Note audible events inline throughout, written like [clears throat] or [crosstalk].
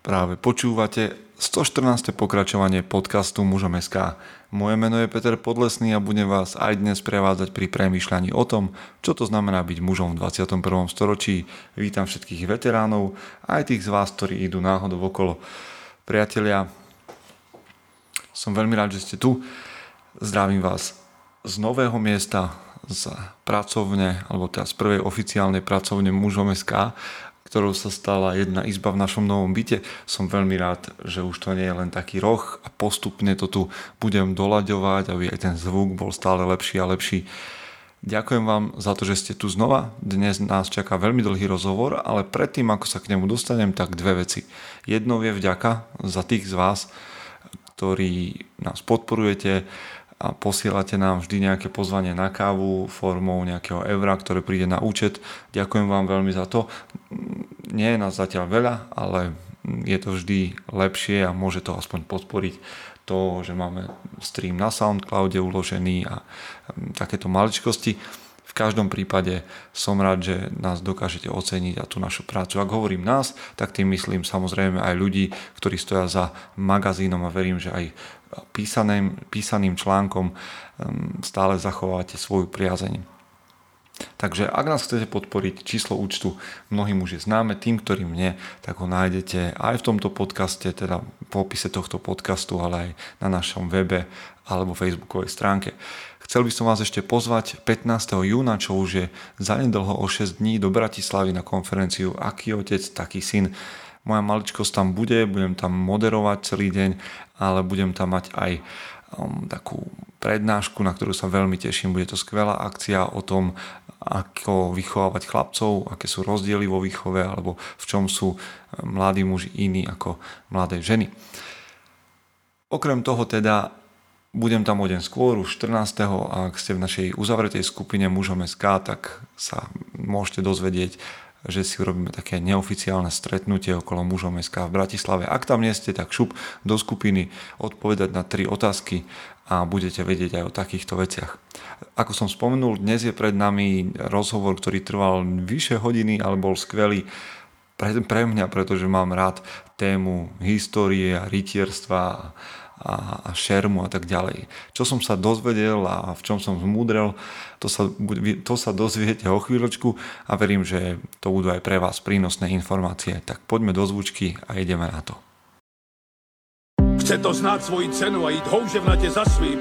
Práve počúvate 114. pokračovanie podcastu Mužom SK. Moje meno je Peter Podlesný a budem vás aj dnes prevádzať pri premýšľaní o tom, čo to znamená byť mužom v 21. storočí. Vítam všetkých veteránov, aj tých z vás, ktorí idú náhodou okolo. Priatelia, som veľmi rád, že ste tu. Zdravím vás z nového miesta, z pracovne, alebo teda z prvej oficiálnej pracovne mužom SK ktorou sa stala jedna izba v našom novom byte. Som veľmi rád, že už to nie je len taký roh a postupne to tu budem doľaďovať, aby aj ten zvuk bol stále lepší a lepší. Ďakujem vám za to, že ste tu znova. Dnes nás čaká veľmi dlhý rozhovor, ale predtým, ako sa k nemu dostanem, tak dve veci. Jednou je vďaka za tých z vás, ktorí nás podporujete, a posielate nám vždy nejaké pozvanie na kávu formou nejakého eura, ktoré príde na účet. Ďakujem vám veľmi za to. Nie je nás zatiaľ veľa, ale je to vždy lepšie a môže to aspoň podporiť to, že máme stream na Soundcloude uložený a takéto maličkosti. V každom prípade som rád, že nás dokážete oceniť a tú našu prácu. Ak hovorím nás, tak tým myslím samozrejme aj ľudí, ktorí stoja za magazínom a verím, že aj písaným, písaným článkom stále zachovávate svoju priazeň. Takže ak nás chcete podporiť, číslo účtu mnohým už je známe, tým, ktorým nie, tak ho nájdete aj v tomto podcaste, teda v popise tohto podcastu, ale aj na našom webe alebo facebookovej stránke. Chcel by som vás ešte pozvať 15. júna, čo už je zanedlho o 6 dní do Bratislavy na konferenciu Aký otec, taký syn. Moja maličkosť tam bude, budem tam moderovať celý deň, ale budem tam mať aj um, takú prednášku, na ktorú sa veľmi teším. Bude to skvelá akcia o tom, ako vychovávať chlapcov, aké sú rozdiely vo výchove alebo v čom sú um, mladí muži iní ako mladé ženy. Okrem toho teda budem tam o deň skôr, už 14. a ak ste v našej uzavretej skupine mužom SK, tak sa môžete dozvedieť že si urobíme také neoficiálne stretnutie okolo mužom SK v Bratislave. Ak tam nie ste, tak šup do skupiny odpovedať na tri otázky a budete vedieť aj o takýchto veciach. Ako som spomenul, dnes je pred nami rozhovor, ktorý trval vyše hodiny, ale bol skvelý pre, pre mňa, pretože mám rád tému histórie a rytierstva a, a šermu a tak ďalej. Čo som sa dozvedel a v čom som zmúdrel, to sa, to sa dozviete o chvíľočku a verím, že to budú aj pre vás prínosné informácie. Tak poďme do zvučky a ideme na to. Chce to znáť svoji cenu a ísť houževnate za svým.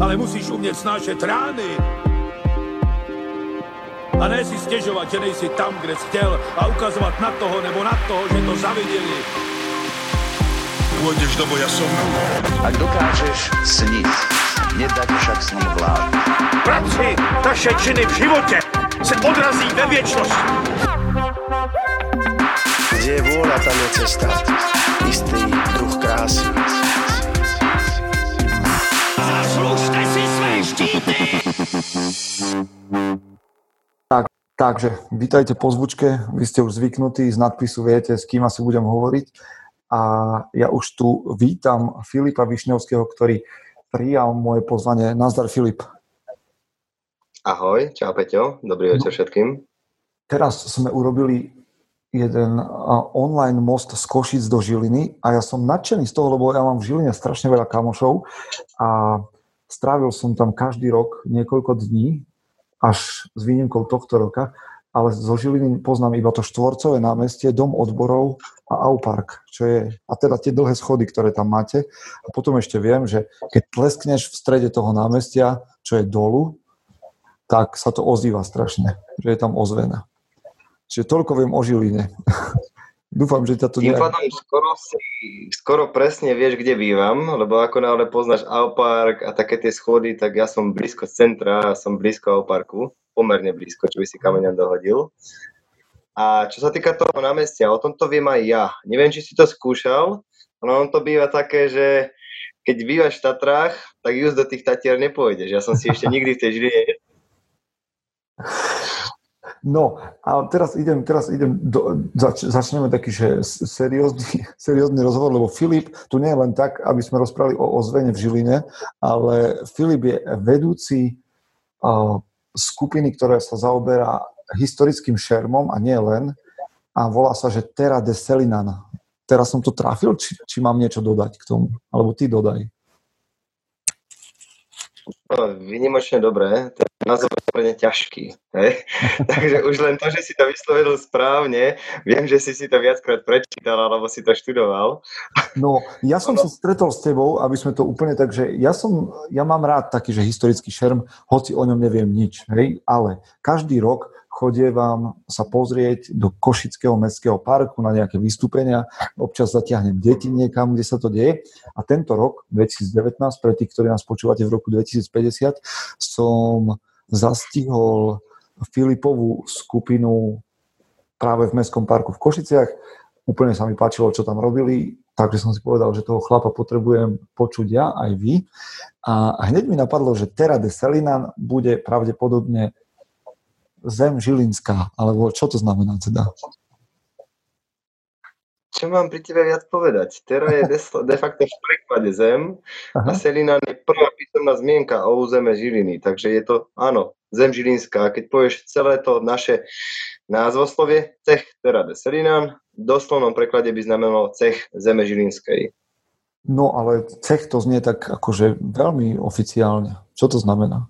Ale musíš umieť snášať rány. A ne si stiežovať, že nejsi tam, kde si chcel a ukazovať na toho nebo na toho, že to zavideli pôjdeš do boja som. Ak dokážeš sniť, nedať však sním vlád. Práci taše činy v živote se odrazí ve viečnosti. Kde je vôľa, tam je cesta. Istý druh krásy. Zaslužte si své štíty! Tak, takže, vítajte po zvučke, vy ste už zvyknutí, z nadpisu viete, s kým asi budem hovoriť a ja už tu vítam Filipa Višňovského, ktorý prijal moje pozvanie. Nazdar Filip. Ahoj, čau Peťo, dobrý večer všetkým. Teraz sme urobili jeden online most z Košic do Žiliny a ja som nadšený z toho, lebo ja mám v Žiline strašne veľa kamošov a strávil som tam každý rok niekoľko dní, až s výnimkou tohto roka ale zo Žiliny poznám iba to štvorcové námestie, dom odborov a Aupark, čo je, a teda tie dlhé schody, ktoré tam máte. A potom ešte viem, že keď tleskneš v strede toho námestia, čo je dolu, tak sa to ozýva strašne, že je tam ozvena. Čiže toľko viem o Žiline. [laughs] Dúfam, že ťa to... Tým pádom skoro, si, skoro presne vieš, kde bývam, lebo ako náhle poznáš Aupark a také tie schody, tak ja som blízko centra, som blízko Auparku pomerne blízko, čo by si kameňan dohodil. A čo sa týka toho námestia, o tomto viem aj ja. Neviem, či si to skúšal, ale on to býva také, že keď bývaš v Tatrách, tak just do tých Tatier nepôjdeš. Ja som si ešte nikdy v tej Žiline No a teraz idem, teraz idem do, zač, začneme taký, že seriózny, [laughs] seriózny rozhovor, lebo Filip tu nie je len tak, aby sme rozprávali o ozvene v Žiline, ale Filip je vedúci uh, skupiny, ktorá sa zaoberá historickým šermom a nie len, a volá sa, že Terra de Selinan. teraz som to trafil, či, či mám niečo dodať k tomu? Alebo ty dodaj. No, vynimočne dobré, ten názov je úplne ťažký. Hej? [laughs] Takže už len to, že si to vyslovil správne, viem, že si si to viackrát prečítal, alebo si to študoval. No, ja som sa stretol s tebou, aby sme to úplne tak, že ja som, ja mám rád taký, že historický šerm, hoci o ňom neviem nič, hej, ale každý rok chodievam sa pozrieť do Košického mestského parku na nejaké vystúpenia, občas zatiahnem deti niekam, kde sa to deje. A tento rok, 2019, pre tých, ktorí nás počúvate v roku 2050, som zastihol Filipovú skupinu práve v Mestskom parku v Košiciach. Úplne sa mi páčilo, čo tam robili, takže som si povedal, že toho chlapa potrebujem počuť ja, aj vy. A hneď mi napadlo, že Terra de Selinan bude pravdepodobne zem Žilinská, alebo čo to znamená teda? Čo mám pri tebe viac povedať? Tera je de, facto v preklade zem Aha. a Selina je prvá písomná zmienka o územe Žiliny, takže je to, áno, zem Žilinská. Keď povieš celé to naše názvoslovie, cech Tera de Selinan, v doslovnom preklade by znamenalo cech zeme Žilinskej. No ale cech to znie tak akože veľmi oficiálne. Čo to znamená?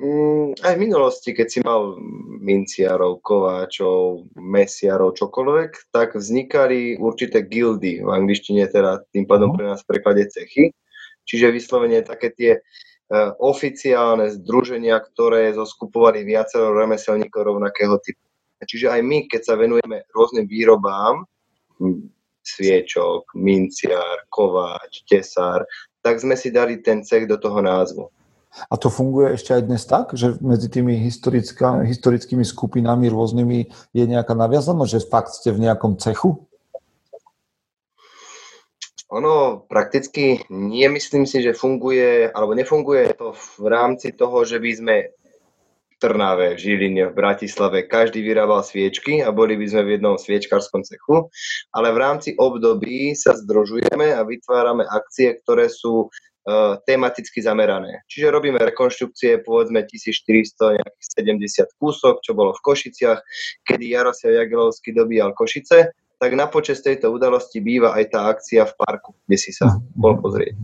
Mm, aj v minulosti, keď si mal minciarov, kováčov, mesiarov, čokoľvek, tak vznikali určité gildy, v angličtine teda tým pádom mhm. pre nás v preklade cechy. Čiže vyslovene také tie uh, oficiálne združenia, ktoré zoskupovali viacero remeselníkov rovnakého typu. Čiže aj my, keď sa venujeme rôznym výrobám, sviečok, minciar, kováč, tesár, tak sme si dali ten cech do toho názvu. A to funguje ešte aj dnes tak, že medzi tými historickými skupinami rôznymi je nejaká naviazanosť, že fakt ste v nejakom cechu? Ono prakticky nie, myslím si, že funguje, alebo nefunguje to v rámci toho, že by sme v Trnave, v Žiline, v Bratislave, každý vyrábal sviečky a boli by sme v jednom sviečkarskom cechu, ale v rámci období sa združujeme a vytvárame akcie, ktoré sú tematicky zamerané. Čiže robíme rekonštrukcie, povedzme 1400, nejakých 70 kúsok, čo bolo v Košiciach, kedy Jaroslav Jagelovský dobíjal Košice, tak na počas tejto udalosti býva aj tá akcia v parku, kde si sa bol pozrieť.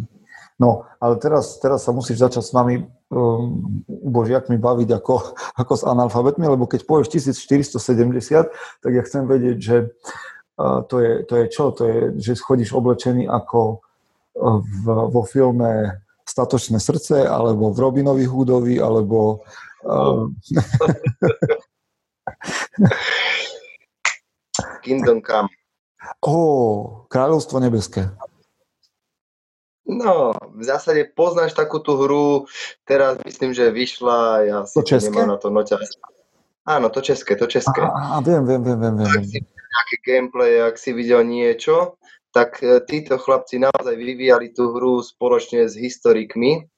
No, ale teraz, teraz sa musíš začať s nami um, božiakmi baviť ako, ako s analfabetmi, lebo keď povieš 1470, tak ja chcem vedieť, že uh, to, je, to je čo? To je, že chodíš oblečený ako v, vo filme Statočné srdce, alebo v Robinovi Hoodovi, alebo... Uh... [laughs] Kingdom Come. Ó, oh, Kráľovstvo nebeské. No, v zásade poznáš takú tú hru, teraz myslím, že vyšla, ja si to nemám na to noťa. Áno, to české, to české. A viem, viem, viem, viem. viem. Ak si nejaké gameplay, ak si videl niečo, tak e, títo chlapci naozaj vyvíjali tú hru spoločne s historikmi,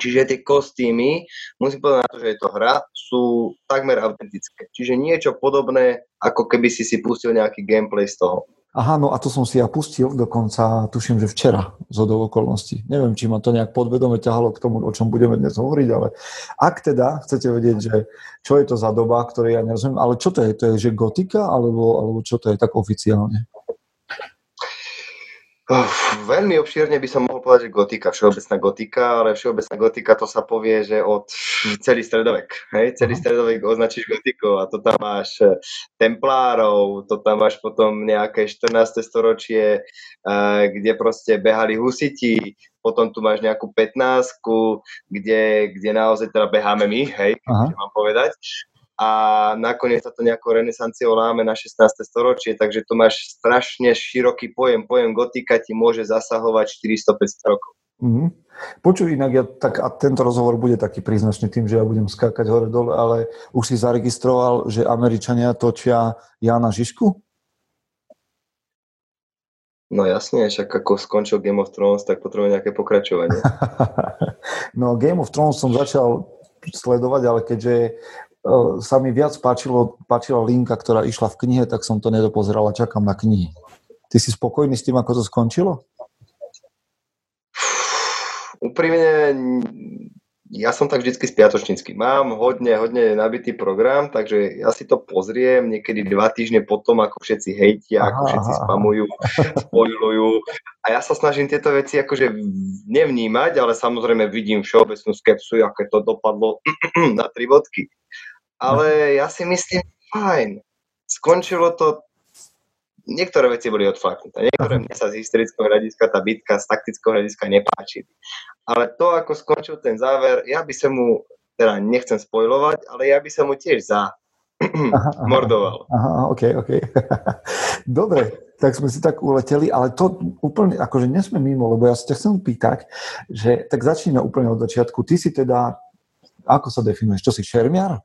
čiže tie kostýmy, musím povedať na to, že je to hra, sú takmer autentické. Čiže niečo podobné, ako keby si si pustil nejaký gameplay z toho. Aha, no a to som si ja pustil dokonca, tuším, že včera, z okolností. Neviem, či ma to nejak podvedome ťahalo k tomu, o čom budeme dnes hovoriť, ale ak teda chcete vedieť, že čo je to za doba, ktorej ja nerozumiem, ale čo to je? To je, že gotika, alebo, alebo čo to je tak oficiálne? Uf, veľmi obšírne by som mohol povedať, že gotika, všeobecná gotika, ale všeobecná gotika to sa povie, že od celý stredovek. Hej? Celý stredovek označíš gotikou a to tam máš eh, templárov, to tam máš potom nejaké 14. storočie, eh, kde proste behali husiti, potom tu máš nejakú 15 kde, kde naozaj teda beháme my, hej, Aha. mám povedať a nakoniec sa to nejakou renesanciou láme na 16. storočie, takže tu máš strašne široký pojem. Pojem gotika ti môže zasahovať 400-500 rokov. Mm-hmm. Počuj, inak ja, tak, a tento rozhovor bude taký príznačný tým, že ja budem skákať hore dole, ale už si zaregistroval, že Američania točia Jana Žižku? No jasne, však ako skončil Game of Thrones, tak potrebujem nejaké pokračovanie. [laughs] no Game of Thrones som začal sledovať, ale keďže sa mi viac páčilo, páčila linka, ktorá išla v knihe, tak som to nedopozeral a čakám na knihy. Ty si spokojný s tým, ako to skončilo? Úprimne ja som tak vždycky spiatočnícky. Mám hodne, hodne nabitý program, takže ja si to pozriem niekedy dva týždne potom, ako všetci hejtia, ako všetci spamujú, spoilujú. A ja sa snažím tieto veci akože nevnímať, ale samozrejme vidím všeobecnú skepsu, aké to dopadlo [clears throat] na tri bodky. Ale ja si myslím, fajn. Skončilo to niektoré veci boli odflaknuté. Niektoré mne sa z historického hľadiska tá bitka z taktického hľadiska nepáčili. Ale to, ako skončil ten záver, ja by som mu, teda nechcem spojovať, ale ja by som mu tiež za [clears throat] mordoval. Aha, OK, OK. [laughs] Dobre, tak sme si tak uleteli, ale to úplne, akože nesme mimo, lebo ja sa ťa chcem pýtať, že tak začneme úplne od začiatku. Ty si teda, ako sa definuješ, čo si šermiar?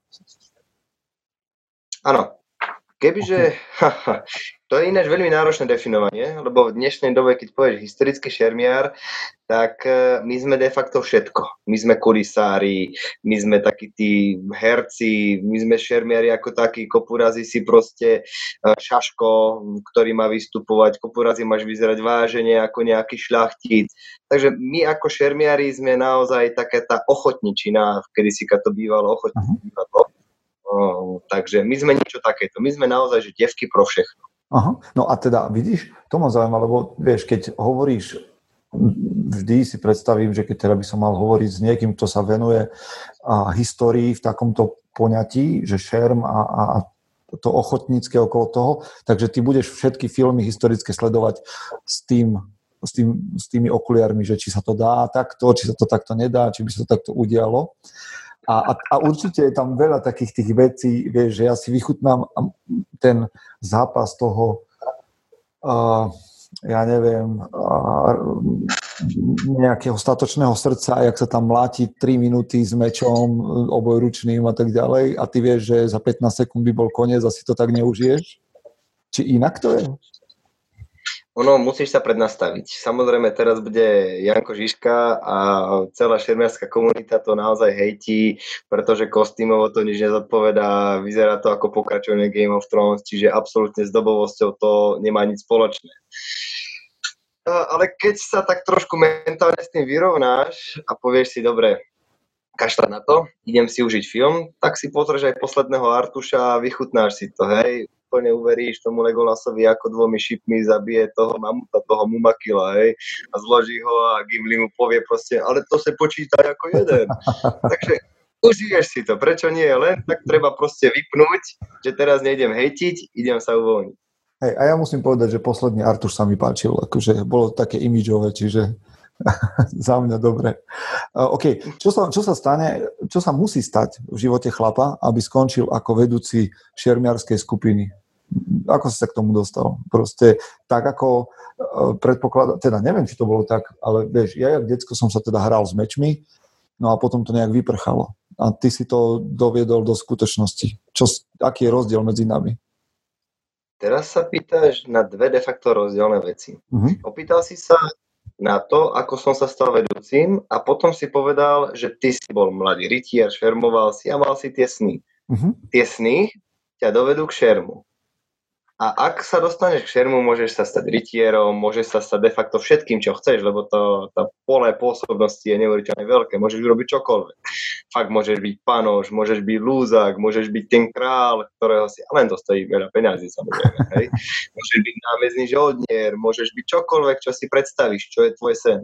Áno, Kebyže, okay. [laughs] to je ináč veľmi náročné definovanie, lebo v dnešnej dobe, keď povieš historický šermiár, tak e, my sme de facto všetko. My sme kulisári, my sme takí tí herci, my sme šermiari ako takí, kopu razy si proste e, šaško, ktorý má vystupovať, kopu razy máš vyzerať váženie ako nejaký šľachtic. Takže my ako šermiari sme naozaj taká tá ochotničina, kedy si to bývalo, ochotničina. Uh-huh takže my sme niečo takéto. My sme naozaj, že devky pro všechno. Aha. No a teda, vidíš, to ma zaujíma, lebo vieš, keď hovoríš, vždy si predstavím, že keď teda by som mal hovoriť s niekým, kto sa venuje a, histórii v takomto poňatí, že šerm a, a to ochotnícke okolo toho, takže ty budeš všetky filmy historické sledovať s tým, s, tým, s tými okuliarmi, že či sa to dá takto, či sa to takto nedá, či by sa to takto udialo. A, a, a určite je tam veľa takých tých vecí, vieš, že ja si vychutnám ten zápas toho, uh, ja neviem, uh, nejakého statočného srdca, jak sa tam mláti 3 minúty s mečom obojručným a tak ďalej a ty vieš, že za 15 sekúnd by bol koniec a si to tak neužiješ? Či inak to je? Ono musíš sa prednastaviť. Samozrejme, teraz bude Janko Žižka a celá šermiarská komunita to naozaj hejtí, pretože kostýmovo to nič nezodpovedá, vyzerá to ako pokračovanie Game of Thrones, čiže absolútne s dobovosťou to nemá nič spoločné. Ale keď sa tak trošku mentálne s tým vyrovnáš a povieš si, dobre, kašľať na to, idem si užiť film, tak si pozrieš aj posledného Artuša a vychutnáš si to, hej úplne uveríš tomu Legolasovi, ako dvomi šipmi zabije toho mamuta, toho Mumakila, hej, a zloží ho a Gimli mu povie proste, ale to sa počíta ako jeden. [laughs] Takže užiješ si to, prečo nie? Len tak treba proste vypnúť, že teraz nejdem hejtiť, idem sa uvoľniť. Hej, a ja musím povedať, že posledný Artuš sa mi páčil, akože bolo také imidžové, čiže [laughs] za mňa dobre. Uh, OK, čo sa, čo sa stane, čo sa musí stať v živote chlapa, aby skončil ako vedúci šermiarskej skupiny? Ako si sa k tomu dostal? Proste tak ako uh, predpokladá, teda neviem, či to bolo tak, ale vieš, ja jak detsko som sa teda hral s mečmi, no a potom to nejak vyprchalo. A ty si to doviedol do skutočnosti. Čo, aký je rozdiel medzi nami? Teraz sa pýtaš na dve de facto rozdielne veci. Uh-huh. Opýtal si sa na to, ako som sa stal vedúcim a potom si povedal, že ty si bol mladý rytier, šermoval si a mal si tie sny. Uh-huh. Tie sny ťa dovedú k šermu. A ak sa dostaneš k šermu, môžeš sa stať rytierom, môžeš sa stať de facto všetkým, čo chceš, lebo to, to pole pôsobnosti je neuveriteľne veľké. Môžeš robiť čokoľvek. Fakt môžeš byť panoš, môžeš byť lúzak, môžeš byť ten král, ktorého si... len to stojí veľa peňazí, samozrejme. [laughs] Hej? Môžeš byť náväzný žoldnier, môžeš byť čokoľvek, čo si predstavíš, čo je tvoj sen.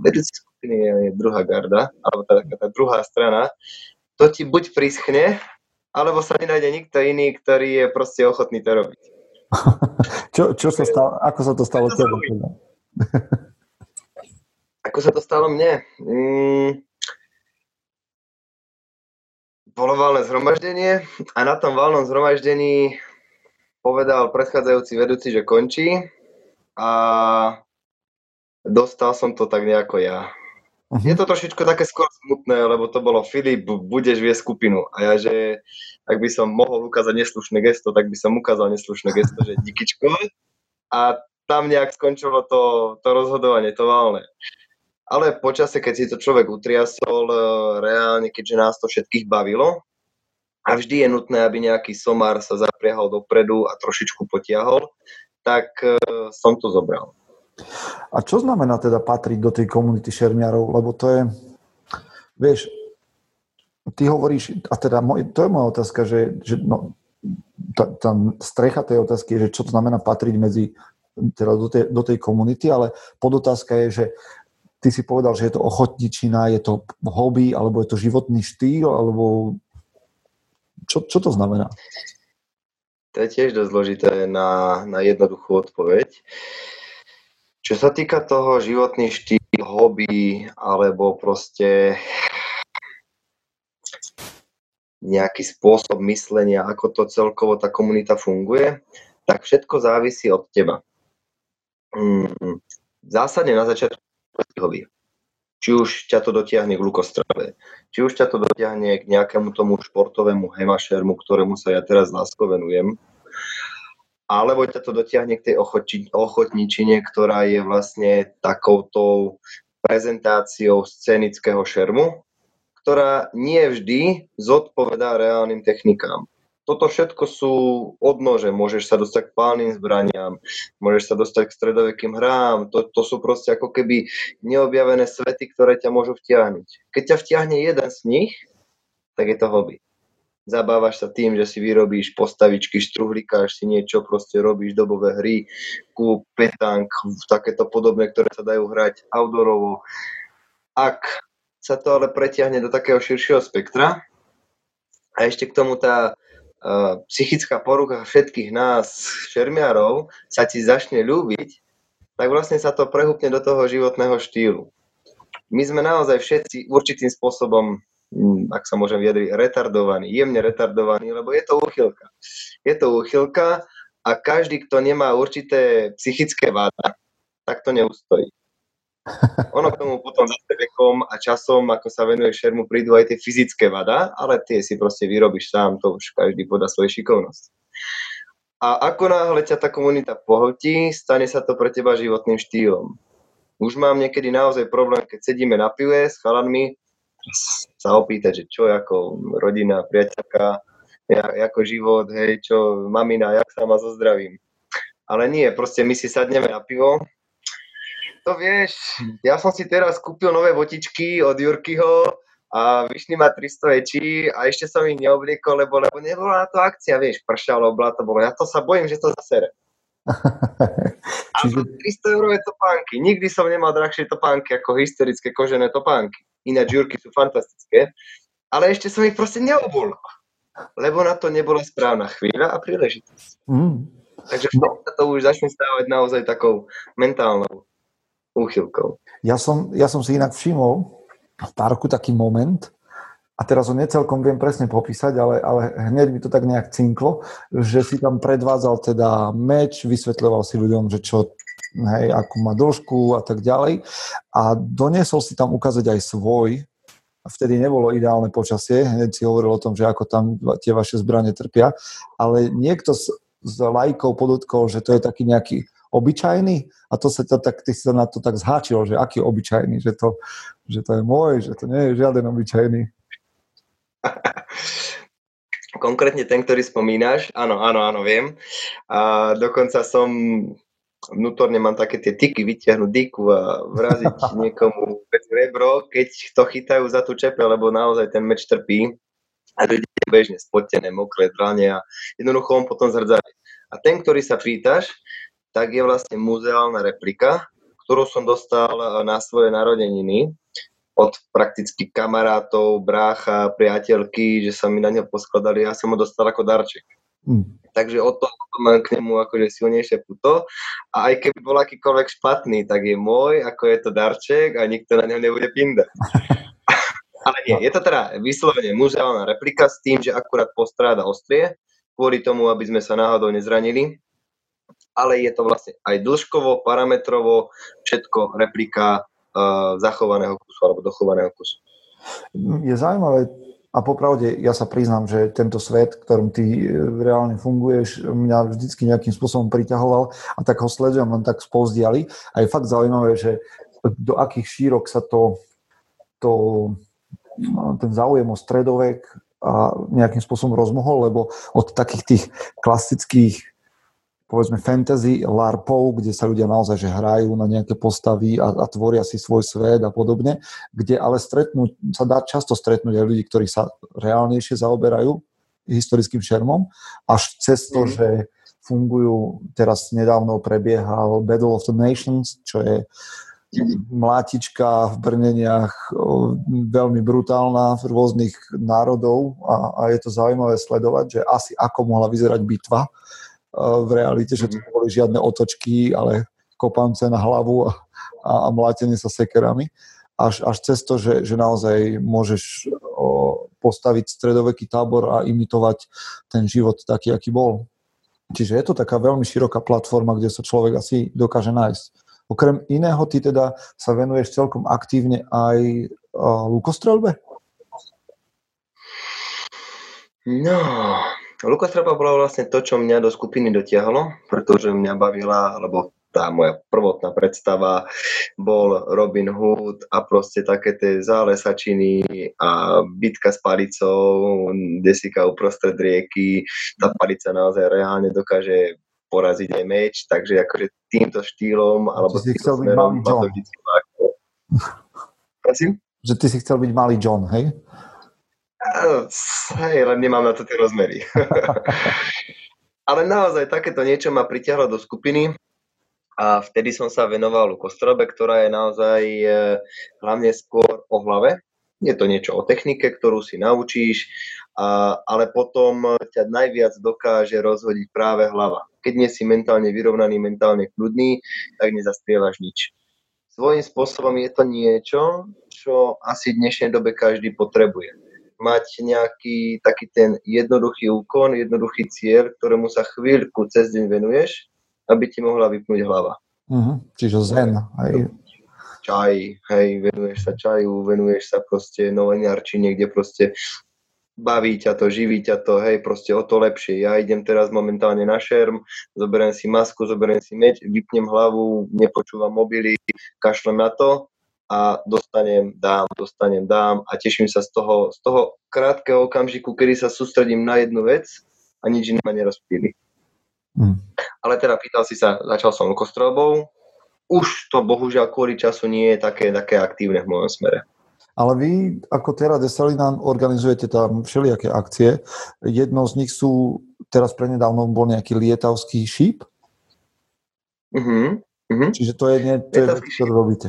Vedúci skupiny je, je druhá garda, alebo tá, tá druhá strana. To ti buď prischne, alebo sa nenájde nikto iný, ktorý je proste ochotný to robiť. [laughs] čo, čo sa stalo, ako sa to stalo tebe? Teda? [laughs] ako sa to stalo mne? Mm, bolo valné zhromaždenie a na tom valnom zhromaždení povedal predchádzajúci vedúci, že končí a dostal som to tak nejako ja. Uh-huh. Je to trošičku také skôr smutné, lebo to bolo Filip, budeš vie skupinu. A ja, že ak by som mohol ukázať neslušné gesto, tak by som ukázal neslušné gesto, že díkyčko. A tam nejak skončilo to, to rozhodovanie, to válne. Ale počase, keď si to človek utriasol, e, reálne, keďže nás to všetkých bavilo, a vždy je nutné, aby nejaký somár sa zapriahol dopredu a trošičku potiahol, tak e, som to zobral. A čo znamená teda patriť do tej komunity šermiarov? Lebo to je, vieš, ty hovoríš, a teda moj, to je moja otázka, že, že no, tá, tá strecha tej otázky je, že čo to znamená patriť medzi teda do, tej, do tej komunity, ale podotázka je, že ty si povedal, že je to ochotničina, je to hobby, alebo je to životný štýl, alebo čo, čo to znamená? To je tiež dosť zložité na, na jednoduchú odpoveď. Čo sa týka toho životný štýl, hobby, alebo proste nejaký spôsob myslenia, ako to celkovo tá komunita funguje, tak všetko závisí od teba. Mm, zásadne na začiatku hobby. Či už ťa to dotiahne k lukostrave, či už ťa to dotiahne k nejakému tomu športovému hemašermu, ktorému sa ja teraz lásko venujem, alebo ťa to dotiahne k tej ochotničine, ktorá je vlastne takouto prezentáciou scenického šermu, ktorá nie vždy zodpovedá reálnym technikám. Toto všetko sú odnože, môžeš sa dostať k pálnym zbraniam, môžeš sa dostať k stredovekým hrám, to, to sú proste ako keby neobjavené svety, ktoré ťa môžu vtiahnuť. Keď ťa vtiahne jeden z nich, tak je to hobby. Zabávaš sa tým, že si vyrobíš postavičky, štruhlikáš si niečo, proste robíš dobové hry, kúp, petank, takéto podobné, ktoré sa dajú hrať outdoorovo. Ak sa to ale pretiahne do takého širšieho spektra. A ešte k tomu tá uh, psychická porucha všetkých nás, šermiarov, sa ti začne ľúbiť, tak vlastne sa to prehúpne do toho životného štýlu. My sme naozaj všetci určitým spôsobom, ak sa môžem vyjadriť, retardovaní, jemne retardovaní, lebo je to úchylka. Je to úchylka a každý, kto nemá určité psychické váda, tak to neustojí. [laughs] Ono k tomu potom zase vekom a časom, ako sa venuje šermu, prídu aj tie fyzické vada, ale tie si proste vyrobíš sám, to už každý podá svoje šikovnosť. A ako náhle ťa tá komunita pohltí, stane sa to pre teba životným štýlom. Už mám niekedy naozaj problém, keď sedíme na pive s chalanmi, sa opýtať, že čo ako rodina, priateľka, ako život, hej, čo mamina, jak sa ma zozdravím. Ale nie, proste my si sadneme na pivo, to vieš, ja som si teraz kúpil nové botičky od Jurkyho a vyšli ma 300 ečí a ešte som ich neobliekol, lebo, lebo nebola na to akcia, vieš, pršalo, bla to bolo. Ja to sa bojím, že to zasere. [laughs] Čiže... 300 eurové topánky. Nikdy som nemal drahšie topánky ako historické kožené topánky. Ináč Jurky sú fantastické. Ale ešte som ich proste neobul. Lebo na to nebola správna chvíľa a príležitosť. Mm. Takže no. to už začne stávať naozaj takou mentálnou úchylkou. Ja som, ja som si inak všimol v parku taký moment, a teraz ho necelkom viem presne popísať, ale, ale hneď mi to tak nejak cinklo, že si tam predvádzal teda meč, vysvetľoval si ľuďom, že čo, hej, akú má dĺžku a tak ďalej. A doniesol si tam ukázať aj svoj, vtedy nebolo ideálne počasie, hneď si hovoril o tom, že ako tam tie vaše zbranie trpia, ale niekto z, z lajkov podotkol, že to je taký nejaký obyčajný a to sa to tak, ty sa na to tak zháčil, že aký obyčajný, že to, že to je môj, že to nie je žiaden obyčajný. Konkrétne ten, ktorý spomínaš, áno, áno, áno, viem. A dokonca som vnútorne mám také tie tyky vyťahnuť dyku a vraziť [laughs] niekomu bez rebro, keď to chytajú za tú čepe, lebo naozaj ten meč trpí a to je bežne spotené, mokré dlane a jednoducho on potom zhrdzá. A ten, ktorý sa pýtaš, tak je vlastne muzeálna replika, ktorú som dostal na svoje narodeniny od prakticky kamarátov, brácha, priateľky, že sa mi na ňo poskladali, ja som ho dostal ako darček. Mm. Takže o to, o to mám k nemu akože silnejšie puto. A aj keby bol akýkoľvek špatný, tak je môj, ako je to darček a nikto na ňom nebude pindať. [laughs] Ale nie, je to teda vyslovene muzeálna replika s tým, že akurát postráda ostrie, kvôli tomu, aby sme sa náhodou nezranili ale je to vlastne aj dĺžkovo, parametrovo, všetko replika uh, zachovaného kusu alebo dochovaného kusu. Je zaujímavé, a popravde, ja sa priznám, že tento svet, v ktorom ty e, reálne funguješ, mňa vždycky nejakým spôsobom priťahoval a tak ho sledujem len tak spozdiali. A je fakt zaujímavé, že do akých šírok sa to, to no, ten záujem o stredovek a nejakým spôsobom rozmohol, lebo od takých tých klasických povedzme fantasy LARPov, kde sa ľudia naozaj že hrajú na nejaké postavy a, a tvoria si svoj svet a podobne, kde ale stretnú, sa dá často stretnúť aj ľudí, ktorí sa reálnejšie zaoberajú historickým šermom, až cez to, mm. že fungujú, teraz nedávno prebiehal Battle of the Nations, čo je mlátička v brneniach veľmi brutálna v rôznych národov a, a je to zaujímavé sledovať, že asi ako mohla vyzerať bitva v realite, že to mhm. žiadne otočky, ale kopance na hlavu a, a, a mlátenie sa sekerami. Až, až cez to, že, že naozaj môžeš o, postaviť stredoveký tábor a imitovať ten život taký, aký bol. Čiže je to taká veľmi široká platforma, kde sa človek asi dokáže nájsť. Okrem iného, ty teda sa venuješ celkom aktívne aj uh, lukostrelbe? No, Lukostrelba bola vlastne to, čo mňa do skupiny dotiahlo, pretože mňa bavila, lebo tá moja prvotná predstava bol Robin Hood a proste také tie zálesačiny a bitka s palicou, desika uprostred rieky, tá palica naozaj reálne dokáže poraziť aj meč, takže akože týmto štýlom, alebo si chcel byť malý John. Prosím? Že ty si chcel byť malý John, hej? Hej, len nemám na to tie rozmery. [laughs] Ale naozaj takéto niečo ma pritiahlo do skupiny a vtedy som sa venoval kostrobe, ktorá je naozaj e, hlavne skôr o hlave. Je to niečo o technike, ktorú si naučíš, a, ale potom ťa najviac dokáže rozhodiť práve hlava. Keď nie si mentálne vyrovnaný, mentálne kľudný, tak nezastrievaš nič. Svojím spôsobom je to niečo, čo asi v dnešnej dobe každý potrebuje mať nejaký taký ten jednoduchý úkon, jednoduchý cieľ, ktorému sa chvíľku cez deň venuješ, aby ti mohla vypnúť hlava. Uh-huh. Čiže zen. Aj... Čaj, hej, venuješ sa čaju, venuješ sa proste noveniarčine, kde proste baví ťa to, živí ťa to, hej, proste o to lepšie. Ja idem teraz momentálne na šerm, zoberiem si masku, zoberiem si meč, vypnem hlavu, nepočúvam mobily, kašlem na to a dostanem, dám, dostanem, dám a teším sa z toho, z toho krátkeho okamžiku, kedy sa sústredím na jednu vec a nič iné ma nerozptýli. Hmm. Ale teda pýtal si sa, začal som kostrobou, už to bohužiaľ kvôli času nie je také, také aktívne v mojom smere. Ale vy ako Terra Desalina organizujete tam všelijaké akcie. Jednou z nich sú, teraz prednedávno bol nejaký lietavský šíp. Uh-huh, uh-huh. Čiže to je, nie, to je vec, ktorú robíte.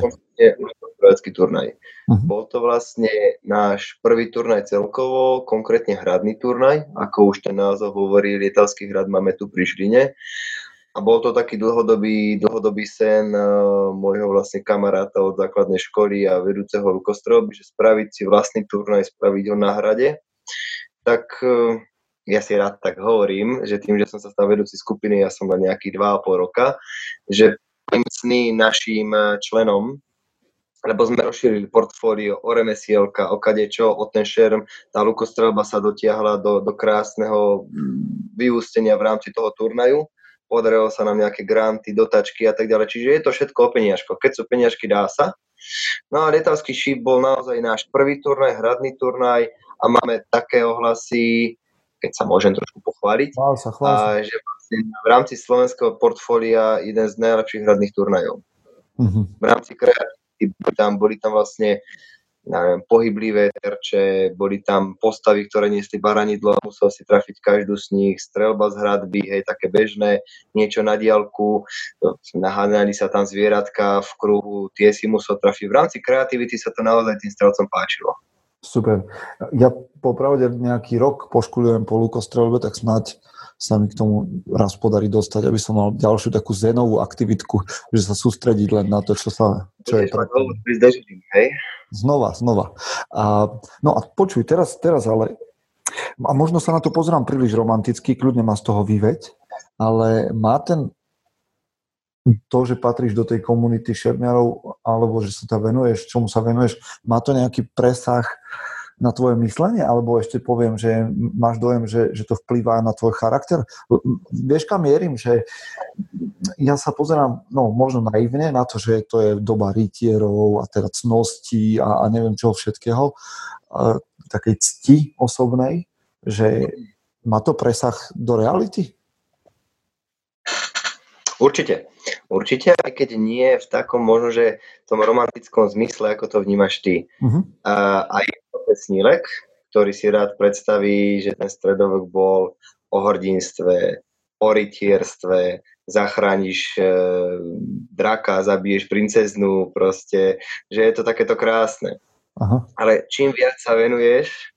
Strelecký turnaj. Uh-huh. Bol to vlastne náš prvý turnaj celkovo, konkrétne hradný turnaj, ako už ten názov hovorí, Lietavský hrad máme tu pri Žiline. A bol to taký dlhodobý, dlhodobý sen uh, môjho vlastne kamaráta od základnej školy a vedúceho lukostroby, že spraviť si vlastný turnaj, spraviť ho na hrade. Tak uh, ja si rád tak hovorím, že tým, že som sa stal vedúci skupiny, ja som len nejakých 2,5 roka, že sny našim členom lebo sme rozšírili portfólio o remesielka, o kadečo, o ten šerm. Tá lukostrelba sa dotiahla do, do krásneho mm, vyústenia v rámci toho turnaju. Podarilo sa nám nejaké granty, dotačky a tak ďalej. Čiže je to všetko o peniažkoch. Keď sú peniažky, dá sa. No a lietavský šíp bol naozaj náš prvý turnaj, hradný turnaj a máme také ohlasy, keď sa môžem trošku pochváliť, chvál sa, chvál sa. A, že v rámci slovenského portfólia jeden z najlepších hradných turnajov. Mm-hmm. V rámci kreatívnych boli tam, boli tam vlastne neviem, pohyblivé terče, boli tam postavy, ktoré niesli baranidlo, musel si trafiť každú z nich, strelba z hradby, hej, také bežné, niečo na diálku, naháňali sa tam zvieratka v kruhu, tie si musel trafiť. V rámci kreativity sa to naozaj tým strelcom páčilo. Super. Ja popravde nejaký rok poškulujem po lukostrelbe, tak snáď sa mi k tomu raz podarí dostať, aby som mal ďalšiu takú zenovú aktivitku, že sa sústrediť len na to, čo sa... Čo je hej? Znova, znova. A, no a počuj, teraz, teraz ale... A možno sa na to pozerám príliš romanticky, kľudne ma z toho vyveď, ale má ten to, že patríš do tej komunity šermiarov, alebo že sa tam venuješ, čomu sa venuješ, má to nejaký presah na tvoje myslenie, alebo ešte poviem, že máš dojem, že, že to vplýva na tvoj charakter. Vieš, kam mierim, že ja sa pozerám, no možno naivne na to, že to je doba rytierov a teda cností a, a neviem čoho všetkého, a takej cti osobnej, že má to presah do reality? Určite. Určite, aj keď nie v takom možno, že tom romantickom zmysle, ako to vnímaš ty. Uh-huh. A, aj snílek, ktorý si rád predstaví, že ten stredovek bol o hrdinstve, o rytierstve, zachrániš e, draka, zabiješ princeznu, proste, že je to takéto krásne. Aha. Ale čím viac sa venuješ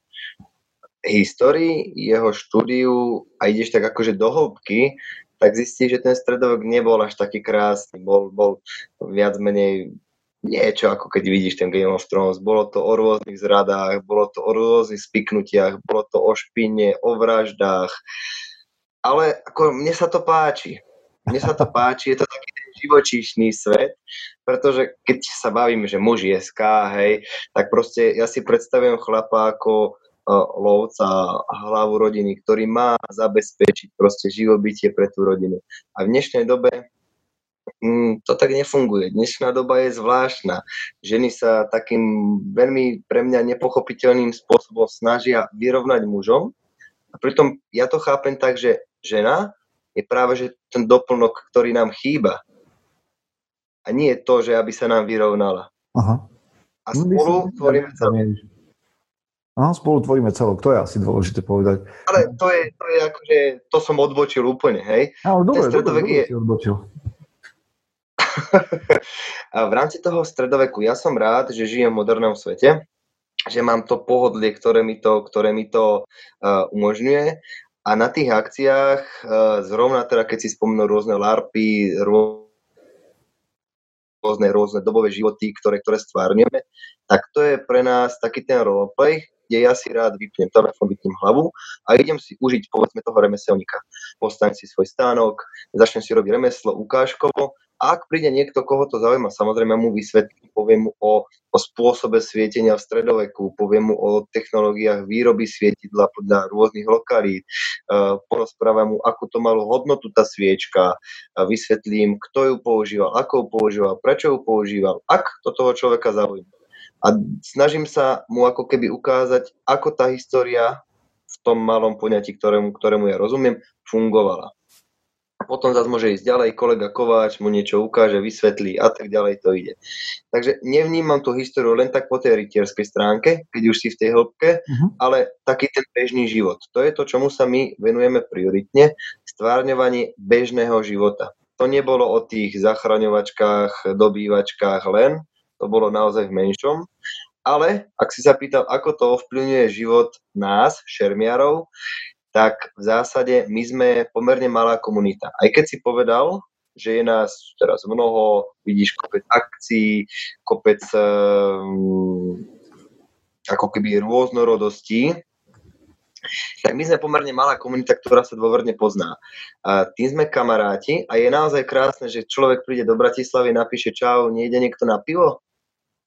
histórii, jeho štúdiu a ideš tak akože do hĺbky, tak zistíš, že ten stredovek nebol až taký krásny, bol, bol viac menej niečo, ako keď vidíš ten Game of Thrones. Bolo to o rôznych zradách, bolo to o rôznych spiknutiach, bolo to o špine, o vraždách. Ale ako mne sa to páči. Mne sa to páči, je to taký ten živočíšny svet, pretože keď sa bavíme, že muž je SK, hej, tak proste ja si predstavujem chlapa ako lovca hlavu rodiny, ktorý má zabezpečiť proste živobytie pre tú rodinu. A v dnešnej dobe mm, to tak nefunguje. Dnešná doba je zvláštna. Ženy sa takým veľmi pre mňa nepochopiteľným spôsobom snažia vyrovnať mužom. A pritom ja to chápem tak, že žena je práve že ten doplnok, ktorý nám chýba. A nie to, že aby sa nám vyrovnala. Aha. A spolu tvoríme celok. Aha, spolu tvoríme celok, to je asi dôležité povedať. Ale to je, to je akože, to som odbočil úplne, hej? Ale dobre, dobre, dobre, je... odbočil. [laughs] v rámci toho stredoveku ja som rád, že žijem v modernom svete, že mám to pohodlie, ktoré mi to, ktoré mi to uh, umožňuje a na tých akciách, eh, zrovna teda keď si spomenul rôzne LARPy, rôzne, rôzne dobové životy, ktoré, ktoré stvárňujeme, tak to je pre nás taký ten roleplay, kde ja si rád vypnem telefón, vypnem hlavu a idem si užiť povedzme toho remeselníka. Postavím si svoj stánok, začnem si robiť remeslo ukážkovo a ak príde niekto, koho to zaujíma, samozrejme mu vysvetlím, poviem mu o, o spôsobe svietenia v stredoveku, poviem mu o technológiách výroby svietidla podľa rôznych lokalít, uh, porozprávam mu, ako to malo hodnotu tá sviečka, vysvetlím, kto ju používal, ako ju používal, prečo ju používal, ak to toho človeka zaujíma. A snažím sa mu ako keby ukázať, ako tá história v tom malom poňatí, ktorému, ktorému ja rozumiem, fungovala potom zase môže ísť ďalej, kolega Kováč mu niečo ukáže, vysvetlí a tak ďalej to ide. Takže nevnímam tú históriu len tak po tej rytierskej stránke, keď už si v tej hĺbke, uh-huh. ale taký ten bežný život. To je to, čomu sa my venujeme prioritne, stvárňovanie bežného života. To nebolo o tých zachraňovačkách, dobývačkách len, to bolo naozaj v menšom. Ale ak si sa pýtal, ako to ovplyvňuje život nás, šermiarov, tak v zásade my sme pomerne malá komunita. Aj keď si povedal, že je nás teraz mnoho, vidíš kopec akcií, kopec um, ako keby rôznorodostí, tak my sme pomerne malá komunita, ktorá sa dôverne pozná. A tým sme kamaráti a je naozaj krásne, že človek príde do Bratislavy, napíše čau, nejde niekto na pivo?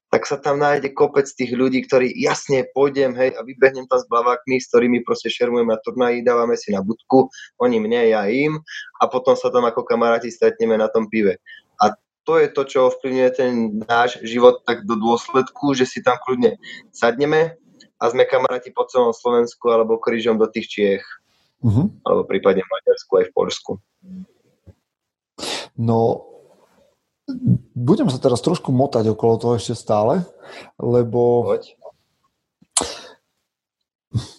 Tak sa tam nájde kopec tých ľudí, ktorí jasne pôjdem, hej, a vybehnem tam s blavákmi, s ktorými proste šermujem na turnaji, dávame si na budku, oni mne, ja im, a potom sa tam ako kamaráti stretneme na tom pive. A to je to, čo ovplyvňuje ten náš život tak do dôsledku, že si tam kľudne sadneme a sme kamaráti po celom Slovensku alebo krížom do tých Čiech. Uh-huh. Alebo prípadne v Maďarsku aj v Polsku. No, budem sa teraz trošku motať okolo toho ešte stále, lebo Poď.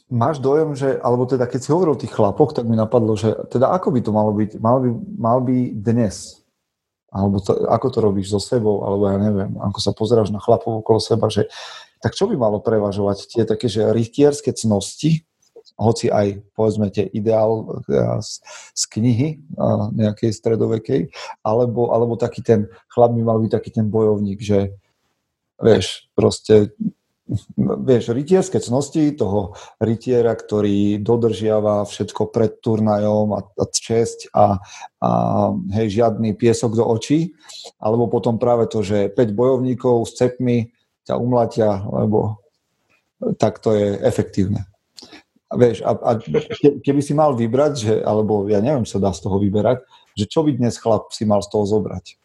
máš dojem, že, alebo teda keď si hovoril o tých chlapoch, tak mi napadlo, že teda ako by to malo byť? Mal by, mal by dnes, alebo to, ako to robíš so sebou, alebo ja neviem, ako sa pozeráš na chlapov okolo seba, že tak čo by malo prevažovať? Tie také, že rytierské cnosti, hoci aj povedzme tie ideál e, z, z knihy nejakej stredovekej, alebo, alebo taký ten chlap by mal byť taký ten bojovník, že vieš, proste vieš, rytierské cnosti toho rytiera, ktorý dodržiava všetko pred turnajom a, a česť a, a hej, žiadny piesok do očí, alebo potom práve to, že 5 bojovníkov s cepmi ťa umlatia, lebo tak to je efektívne. A vieš, a, a keby si mal vybrať, že, alebo ja neviem, sa dá z toho vyberať, že čo by dnes chlap si mal z toho zobrať?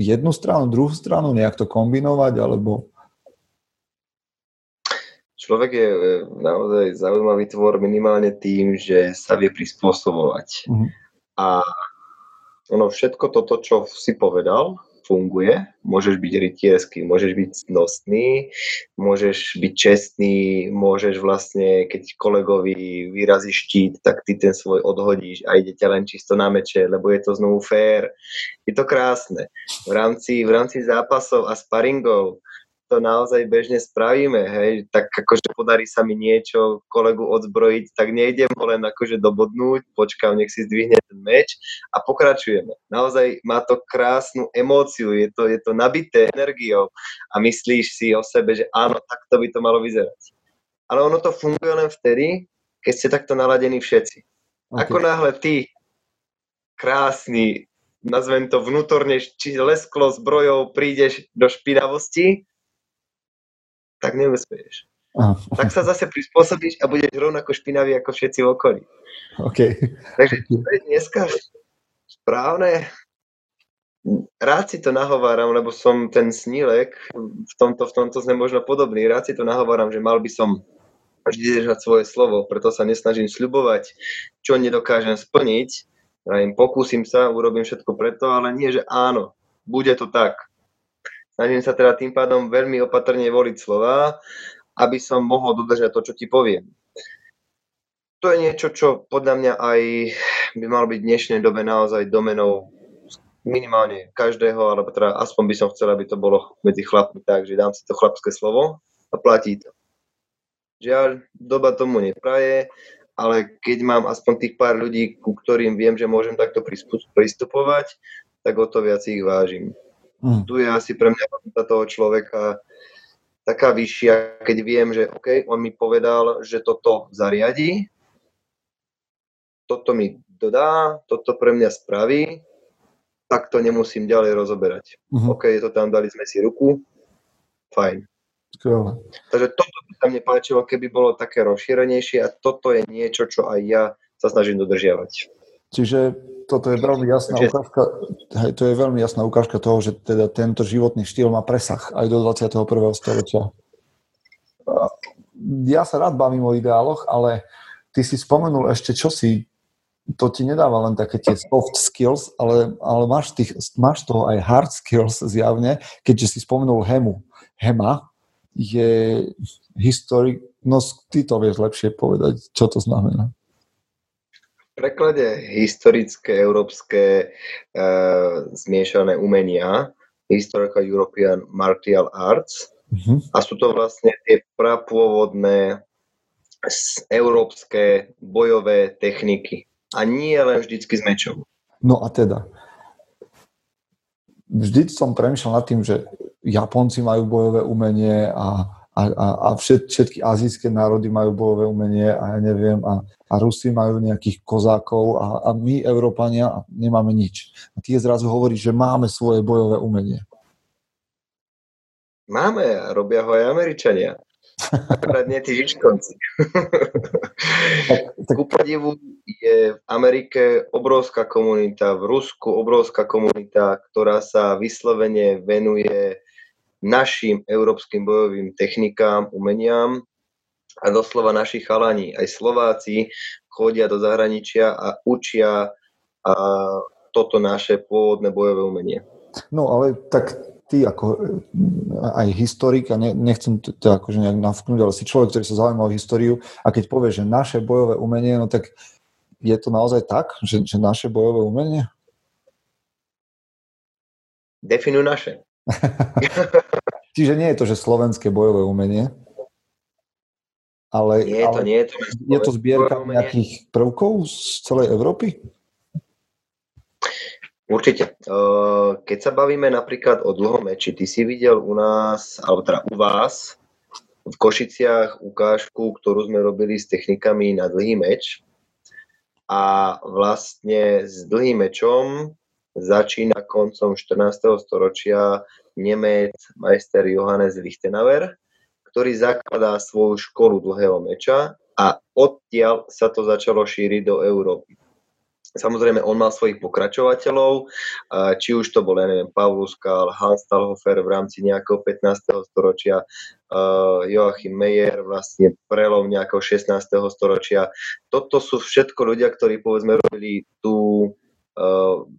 Jednu stranu, druhú stranu, nejak to kombinovať, alebo... Človek je naozaj zaujímavý tvor minimálne tým, že sa vie prispôsobovať. Uh-huh. A ono všetko toto, čo si povedal, funguje. Môžeš byť rytierský, môžeš byť cnostný, môžeš byť čestný, môžeš vlastne, keď kolegovi vyrazí štít, tak ty ten svoj odhodíš a ide ťa len čisto na meče, lebo je to znovu fér. Je to krásne. V rámci, v rámci zápasov a sparingov to naozaj bežne spravíme, hej, tak akože podarí sa mi niečo kolegu odzbrojiť, tak nejdem ho len akože dobodnúť, počkám, nech si zdvihne ten meč a pokračujeme. Naozaj má to krásnu emóciu, je to, je to nabité energiou a myslíš si o sebe, že áno, takto by to malo vyzerať. Ale ono to funguje len vtedy, keď ste takto naladení všetci. Okay. Ako náhle ty, krásny, nazvem to vnútorne, či lesklo zbrojou, prídeš do špinavosti, tak neúspeješ. Aha. Tak sa zase prispôsobíš a budeš rovnako špinavý ako všetci v okolí. Okay. Takže to je dneska správne. Rád si to nahováram, lebo som ten snílek, v tomto, v tomto sme možno podobný, rád si to nahováram, že mal by som vždy držať svoje slovo, preto sa nesnažím sľubovať, čo nedokážem splniť. Ja im pokúsim sa, urobím všetko preto, ale nie, že áno, bude to tak Snažím sa teda tým pádom veľmi opatrne voliť slova, aby som mohol dodržať to, čo ti poviem. To je niečo, čo podľa mňa aj by malo byť v dnešnej dobe naozaj domenou minimálne každého, alebo teda aspoň by som chcel, aby to bolo medzi chlapmi tak, že dám si to chlapské slovo a platí to. Žiaľ, doba tomu nepraje, ale keď mám aspoň tých pár ľudí, ku ktorým viem, že môžem takto pristupovať, tak o to viac ich vážim. Mm. Tu je asi pre mňa toho človeka taká vyššia, keď viem, že OK, on mi povedal, že toto zariadi, toto mi dodá, toto pre mňa spraví, tak to nemusím ďalej rozoberať. Mm-hmm. OK, to tam dali sme si ruku, fajn. Skvelé. Takže toto by sa mne páčilo, keby bolo také rozšírenejšie a toto je niečo, čo aj ja sa snažím dodržiavať. Čiže toto je veľmi jasná ukážka, hej, to je veľmi jasná ukážka toho, že teda tento životný štýl má presah aj do 21. storočia. Ja sa rád bavím o ideáloch, ale ty si spomenul ešte čosi, to ti nedáva len také tie soft skills, ale, ale máš, tých, máš toho aj hard skills zjavne, keďže si spomenul Hemu. Hema je historik, no ty to vieš lepšie povedať, čo to znamená preklade historické európske e, zmiešané umenia, Historical European Martial Arts, uh-huh. a sú to vlastne tie prapôvodné európske bojové techniky. A nie len vždycky s mečom. No a teda, vždy som premýšľal nad tým, že Japonci majú bojové umenie a a, a, a všet, všetky azijské národy majú bojové umenie a ja neviem, a, a Rusi majú nejakých kozákov a, a my, Európania, nemáme nič. A ty zrazu hovoríš, že máme svoje bojové umenie. Máme robia ho aj Američania. Akorát nie tí žičkonci. tak, tak... Ku podivu je v Amerike obrovská komunita, v Rusku obrovská komunita, ktorá sa vyslovene venuje našim európskym bojovým technikám, umeniam a doslova naši chalani, aj Slováci, chodia do zahraničia a učia a toto naše pôvodné bojové umenie. No ale tak ty ako eh, aj historik, a ne, nechcem to, to akože nejak navknúť, ale si človek, ktorý sa zaujíma o históriu a keď povieš, že naše bojové umenie, no tak je to naozaj tak, že, že naše bojové umenie? Definuj naše. [laughs] Čiže nie je to, že slovenské bojové umenie, ale, nie je to, ale nie je to, je to zbierka nejakých prvkov z celej Európy? Určite. Keď sa bavíme napríklad o dlhom meči, ty si videl u nás, alebo teda u vás v Košiciach ukážku, ktorú sme robili s technikami na dlhý meč. A vlastne s dlhým mečom začína koncom 14. storočia Nemec majster Johannes Lichtenauer, ktorý zakladá svoju školu dlhého meča a odtiaľ sa to začalo šíriť do Európy. Samozrejme, on mal svojich pokračovateľov, či už to bol, ja neviem, Paulus Kahl, Hans Talhofer v rámci nejakého 15. storočia, Joachim Meyer, vlastne prelom nejakého 16. storočia. Toto sú všetko ľudia, ktorí povedzme robili tú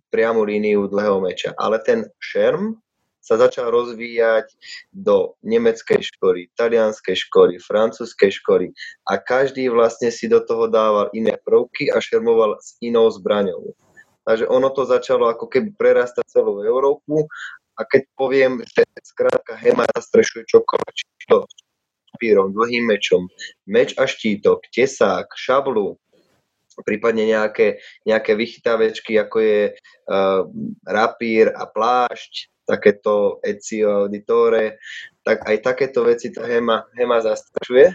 priamu líniu dlhého meča. Ale ten šerm sa začal rozvíjať do nemeckej školy, talianskej školy, francúzskej školy a každý vlastne si do toho dával iné prvky a šermoval s inou zbraňou. Takže ono to začalo ako keby prerastať celú Európu a keď poviem, že skrátka Hema zastrešuje čokoľvek, či to pírom, dlhým mečom, meč a štítok, tesák, šablu, prípadne nejaké, nejaké vychytávečky, ako je uh, rapír a plášť, takéto Ezio Auditore, tak aj takéto veci tá Hema, Hema zastrašuje.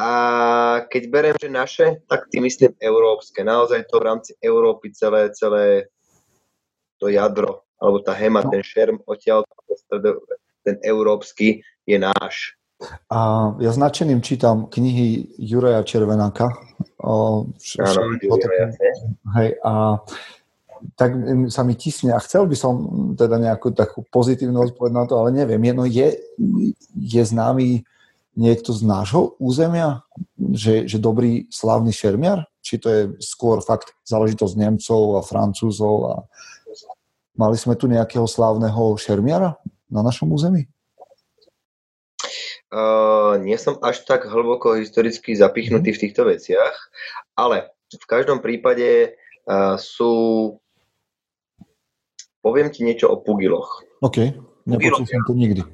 A keď beriem, že naše, tak tým myslím európske. Naozaj to v rámci Európy celé, celé to jadro, alebo tá Hema, no. ten šerm odtiaľ, ten európsky je náš. A ja značeným čítam knihy Juraja Červenáka. O, Áno, hej, a tak sa mi tisne a chcel by som teda nejakú takú pozitívnu odpoveď na to, ale neviem. Jedno je, je známy niekto z nášho územia, že, že dobrý slávny šermiar? Či to je skôr fakt záležitosť Nemcov a Francúzov a mali sme tu nejakého slávneho šermiara na našom území? Uh, nie som až tak hlboko historicky zapichnutý v týchto veciach, ale v každom prípade uh, sú Poviem ti niečo o pugiloch. OK, nepočul som to nikdy.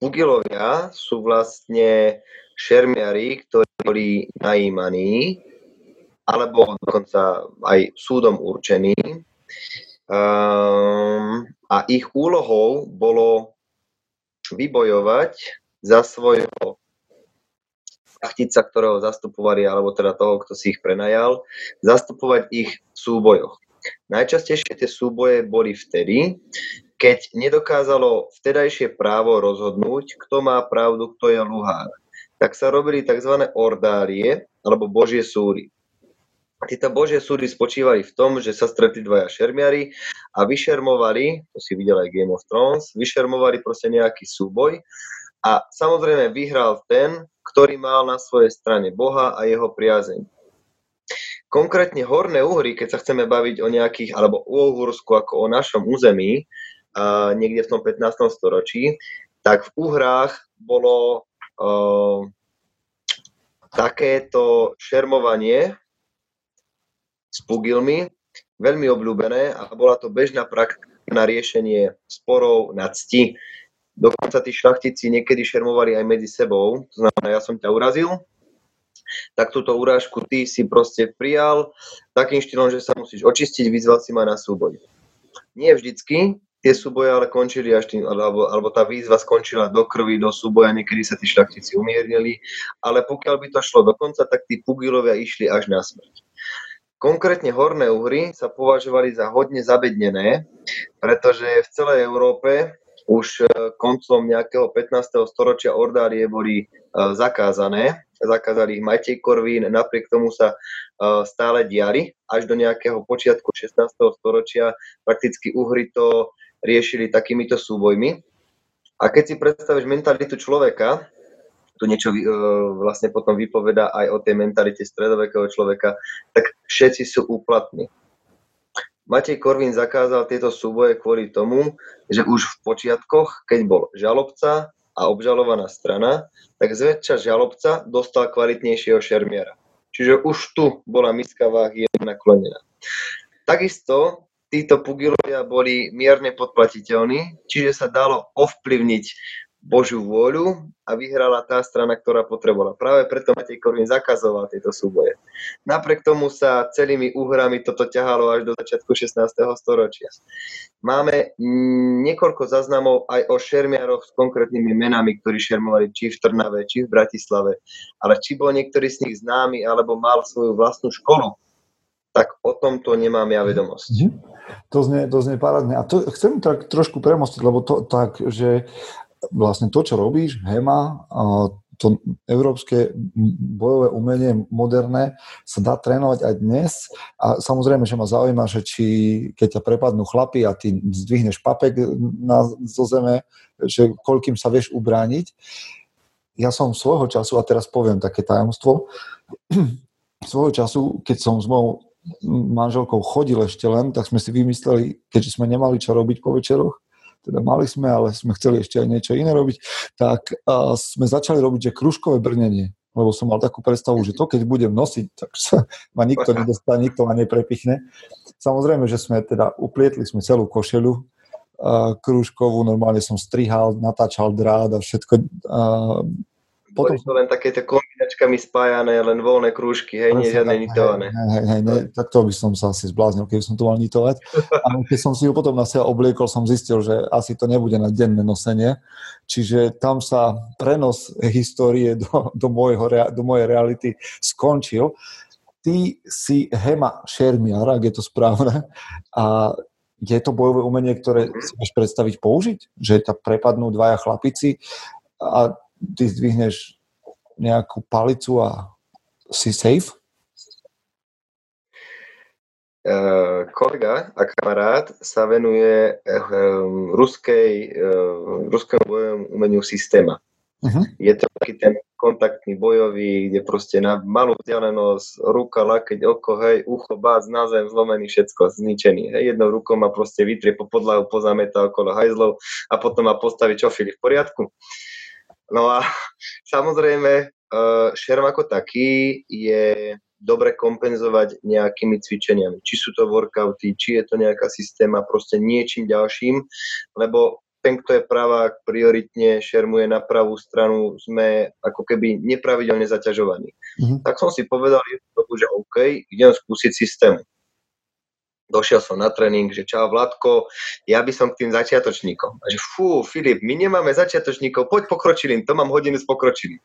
Pugilovia sú vlastne šermiari, ktorí boli najímaní, alebo dokonca aj súdom určení. Um, a ich úlohou bolo vybojovať za svojho šachtica, ktorého zastupovali, alebo teda toho, kto si ich prenajal, zastupovať ich v súbojoch. Najčastejšie tie súboje boli vtedy, keď nedokázalo vtedajšie právo rozhodnúť, kto má pravdu, kto je luhár. Tak sa robili tzv. ordárie, alebo božie súdy. Tieto božie súdy spočívali v tom, že sa stretli dvaja šermiari a vyšermovali, to si videl aj Game of Thrones, vyšermovali proste nejaký súboj a samozrejme vyhral ten, ktorý mal na svojej strane Boha a jeho priazeň. Konkrétne Horné Uhry, keď sa chceme baviť o nejakých, alebo o Uhursku ako o našom území, uh, niekde v tom 15. storočí, tak v Uhrách bolo uh, takéto šermovanie s pugilmi veľmi obľúbené a bola to bežná praktika na riešenie sporov na cti. Dokonca tí šlachtici niekedy šermovali aj medzi sebou, to znamená, ja som ťa urazil, tak túto urážku ty si proste prijal takým štýlom, že sa musíš očistiť, vyzval si ma na súboj. Nie vždycky, tie súboje ale končili až tým, alebo, alebo tá výzva skončila do krvi, do súboja, niekedy sa tí šľachtici umiernili, ale pokiaľ by to šlo do konca, tak tí pugilovia išli až na smrť. Konkrétne Horné Uhry sa považovali za hodne zabednené, pretože v celej Európe už eh, koncom nejakého 15. storočia ordárie boli eh, zakázané zakázali ich Matej Korvín, napriek tomu sa uh, stále diali až do nejakého počiatku 16. storočia. Prakticky Uhry to riešili takýmito súbojmi. A keď si predstavíš mentalitu človeka, tu niečo uh, vlastne potom vypoveda aj o tej mentalite stredovekého človeka, tak všetci sú úplatní. Matej Korvin zakázal tieto súboje kvôli tomu, že už v počiatkoch, keď bol žalobca, a obžalovaná strana, tak zväčša žalobca dostal kvalitnejšieho šermiera. Čiže už tu bola miska váh naklonená. Takisto títo pugilovia boli mierne podplatiteľní, čiže sa dalo ovplyvniť Božiu vôľu a vyhrala tá strana, ktorá potrebovala. Práve preto Matej Korvin zakazoval tieto súboje. Napriek tomu sa celými úhrami toto ťahalo až do začiatku 16. storočia. Máme niekoľko záznamov aj o šermiaroch s konkrétnymi menami, ktorí šermovali či v Trnave, či v Bratislave. Ale či bol niektorý z nich známy alebo mal svoju vlastnú školu, tak o tomto nemám ja vedomosť. Mm-hmm. To znie, to znie parádne. A to chcem tak trošku premostiť, lebo to tak, že vlastne to, čo robíš, HEMA, to európske bojové umenie moderné sa dá trénovať aj dnes a samozrejme, že ma zaujíma, že či keď ťa prepadnú chlapy a ty zdvihneš papek na, zo zeme, že koľkým sa vieš ubrániť. Ja som svojho času, a teraz poviem také tajomstvo, [clears throat] svojho času, keď som s mojou manželkou chodil ešte len, tak sme si vymysleli, keďže sme nemali čo robiť po večeroch, teda mali sme, ale sme chceli ešte aj niečo iné robiť, tak uh, sme začali robiť, že kružkové brnenie lebo som mal takú predstavu, že to keď budem nosiť, tak sa ma nikto nedostane, nikto ma neprepichne. Samozrejme, že sme teda uplietli sme celú košelu uh, krúžkovú, normálne som strihal, natáčal drát a všetko. Uh, potom... Boli to len takéto kombinačkami spájané, len voľné krúžky, hej, nie žiadne nitované. Hej, hej, hej, ne, tak to by som sa asi zbláznil, keby som to mal nitovať. A keď som si ho potom na seba obliekol, som zistil, že asi to nebude na denné nosenie. Čiže tam sa prenos histórie do, do, môjho, do mojej reality skončil. Ty si Hema Šermiar, ak je to správne, a je to bojové umenie, ktoré si máš predstaviť použiť? Že ťa prepadnú dvaja chlapici a ty zdvihneš nejakú palicu a si safe? Uh, kolega a kamarát sa venuje uh, ruskej, uh, ruskému bojovému umeniu systéma. Uh-huh. Je to taký ten kontaktný bojový, kde proste na malú vzdialenosť, ruka, lakeť, oko, hej, ucho, bác, na zem, zlomený, všetko, zničený. Hej, jednou rukou ma proste vytrie po podlahu, pozameta okolo hajzlov a potom ma postaví čofily v poriadku. No a samozrejme, uh, šerm ako taký je dobre kompenzovať nejakými cvičeniami. Či sú to workouty, či je to nejaká systéma, proste niečím ďalším, lebo ten, kto je pravák, prioritne šermuje na pravú stranu, sme ako keby nepravidelne zaťažovaní. Mm-hmm. Tak som si povedal, že OK, idem skúsiť systém došiel som na tréning, že čau Vladko, ja by som k tým začiatočníkom. A že fú, Filip, my nemáme začiatočníkov, poď pokročilým, to mám hodinu s pokročilým.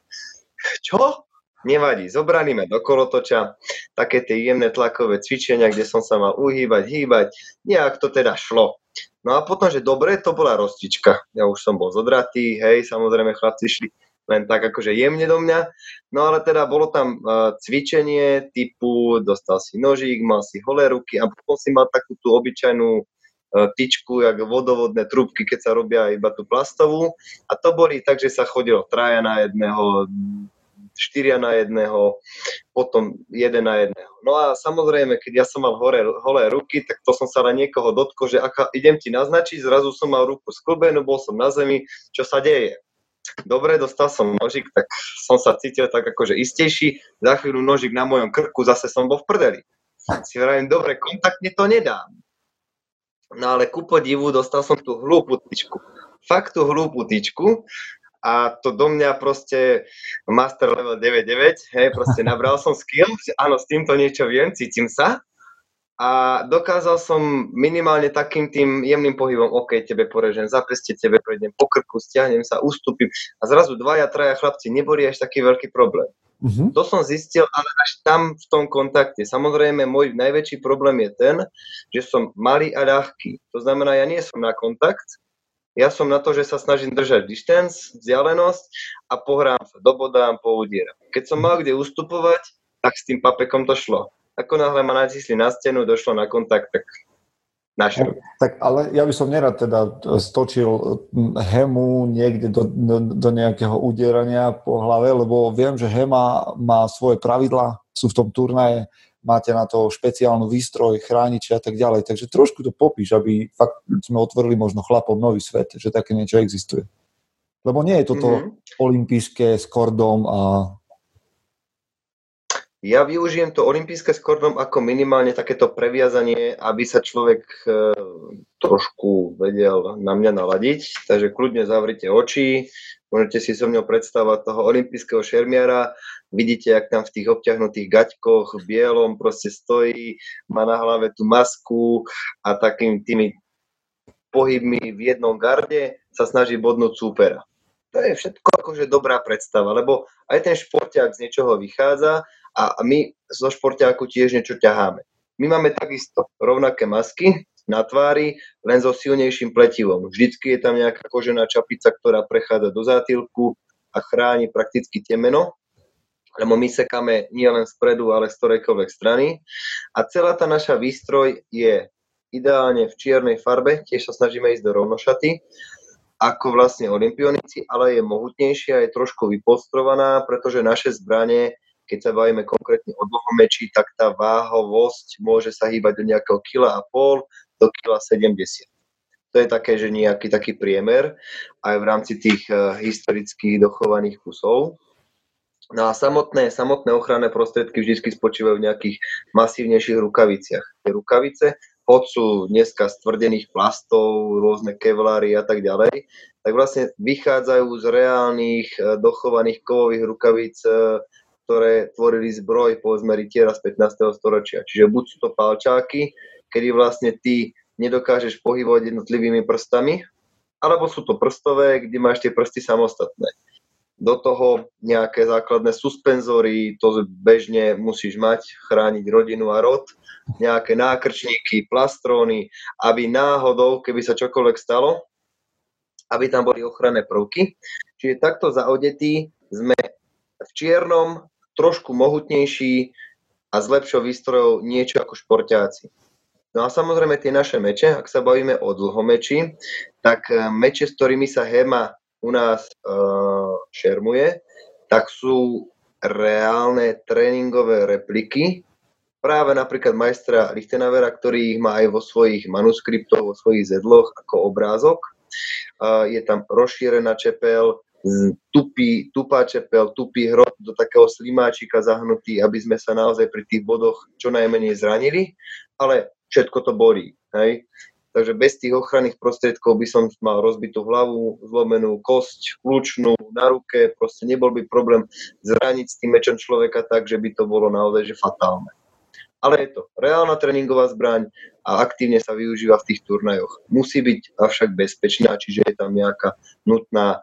Čo? Nevadí, zobraníme do kolotoča, také tie jemné tlakové cvičenia, kde som sa mal uhýbať, hýbať, nejak to teda šlo. No a potom, že dobre, to bola roztička. Ja už som bol zodratý, hej, samozrejme chlapci šli len tak akože jemne do mňa. No ale teda bolo tam uh, cvičenie typu dostal si nožík, mal si holé ruky a potom si mal takú tú obyčajnú uh, tyčku, jak vodovodné trúbky, keď sa robia iba tú plastovú. A to boli tak, že sa chodilo traja na jedného, štyria na jedného, potom jeden na jedného. No a samozrejme, keď ja som mal hore, holé ruky, tak to som sa na niekoho dotkol, že aká, idem ti naznačiť, zrazu som mal ruku sklbenú, bol som na zemi, čo sa deje dobre, dostal som nožik, tak som sa cítil tak akože istejší, za chvíľu nožik na mojom krku, zase som bol v prdeli. Si vravím, dobre, kontaktne to nedám. No ale ku podivu dostal som tú hlúpu tyčku. Fakt tú hlúpu tyčku a to do mňa proste master level 9.9, hej, proste nabral som skill, áno, s týmto niečo viem, cítim sa a dokázal som minimálne takým tým jemným pohybom, OK, tebe porežem zapeste, tebe prejdem po krku, stiahnem sa, ustúpim a zrazu dvaja, traja chlapci neboli až taký veľký problém. Uh-huh. To som zistil, ale až tam v tom kontakte. Samozrejme, môj najväčší problém je ten, že som malý a ľahký. To znamená, ja nie som na kontakt, ja som na to, že sa snažím držať distance, vzdialenosť a pohrám sa, dobodám, poudieram. Keď som mal kde ustupovať, tak s tým papekom to šlo ako náhle ma nacisli na stenu, došlo na kontakt, tak našiel. Tak ale ja by som nerad teda stočil hemu niekde do, do, do nejakého udierania po hlave, lebo viem, že hema má svoje pravidla, sú v tom turnaje, máte na to špeciálnu výstroj, chrániči a tak ďalej. Takže trošku to popíš, aby fakt sme otvorili možno chlapom nový svet, že také niečo existuje. Lebo nie je toto mm-hmm. olympijské s kordom a ja využijem to olympijské s kordom ako minimálne takéto previazanie, aby sa človek e, trošku vedel na mňa naladiť. Takže kľudne zavrite oči, môžete si so mnou predstavať toho olympijského šermiara, vidíte, jak tam v tých obťahnutých gaťkoch v bielom proste stojí, má na hlave tú masku a takým tými pohybmi v jednom garde sa snaží bodnúť súpera. To je všetko akože dobrá predstava, lebo aj ten športiak z niečoho vychádza a my zo športiaku tiež niečo ťaháme. My máme takisto rovnaké masky na tvári, len so silnejším pletivom. Vždycky je tam nejaká kožená čapica, ktorá prechádza do zátylku a chráni prakticky temeno, lebo my sekáme nielen spredu, ale z ktorejkoľvek strany. A celá tá naša výstroj je ideálne v čiernej farbe, tiež sa snažíme ísť do rovnošaty, ako vlastne olimpionici, ale je mohutnejšia, je trošku vypostrovaná, pretože naše zbranie keď sa bavíme konkrétne o dlhomeči, tak tá váhovosť môže sa hýbať do nejakého kila a pol do kila 70. To je také, že nejaký taký priemer aj v rámci tých uh, historických dochovaných kusov. No a samotné, samotné ochranné prostriedky vždy spočívajú v nejakých masívnejších rukaviciach. Tie rukavice, hoď sú dneska z plastov, rôzne kevlary a tak ďalej, tak vlastne vychádzajú z reálnych e, dochovaných kovových rukavíc, e, ktoré tvorili zbroj, povedzme, rytiera z 15. storočia. Čiže buď sú to palčáky, kedy vlastne ty nedokážeš pohybovať jednotlivými prstami, alebo sú to prstové, kde máš tie prsty samostatné do toho nejaké základné suspenzory, to bežne musíš mať, chrániť rodinu a rod, nejaké nákrčníky, plastróny, aby náhodou, keby sa čokoľvek stalo, aby tam boli ochranné prvky. Čiže takto zaodetí sme v čiernom, trošku mohutnejší a s lepšou výstrojou niečo ako športáci. No a samozrejme tie naše meče, ak sa bavíme o dlhomeči, tak eh, meče, s ktorými sa Hema u nás uh, šermuje, tak sú reálne tréningové repliky práve napríklad majstra Lichtenavera, ktorý ich má aj vo svojich manuskriptoch, vo svojich zedloch ako obrázok. Uh, je tam rozšírená čepel, tupý, tupá čepel, tupý hrot do takého slimáčika zahnutý, aby sme sa naozaj pri tých bodoch čo najmenej zranili, ale všetko to bolí. Hej? Takže bez tých ochranných prostriedkov by som mal rozbitú hlavu, zlomenú kosť, kľúčnú na ruke, proste nebol by problém zraniť s tým mečom človeka tak, že by to bolo naozaj že fatálne. Ale je to reálna tréningová zbraň a aktívne sa využíva v tých turnajoch. Musí byť avšak bezpečná, čiže je tam nejaká nutná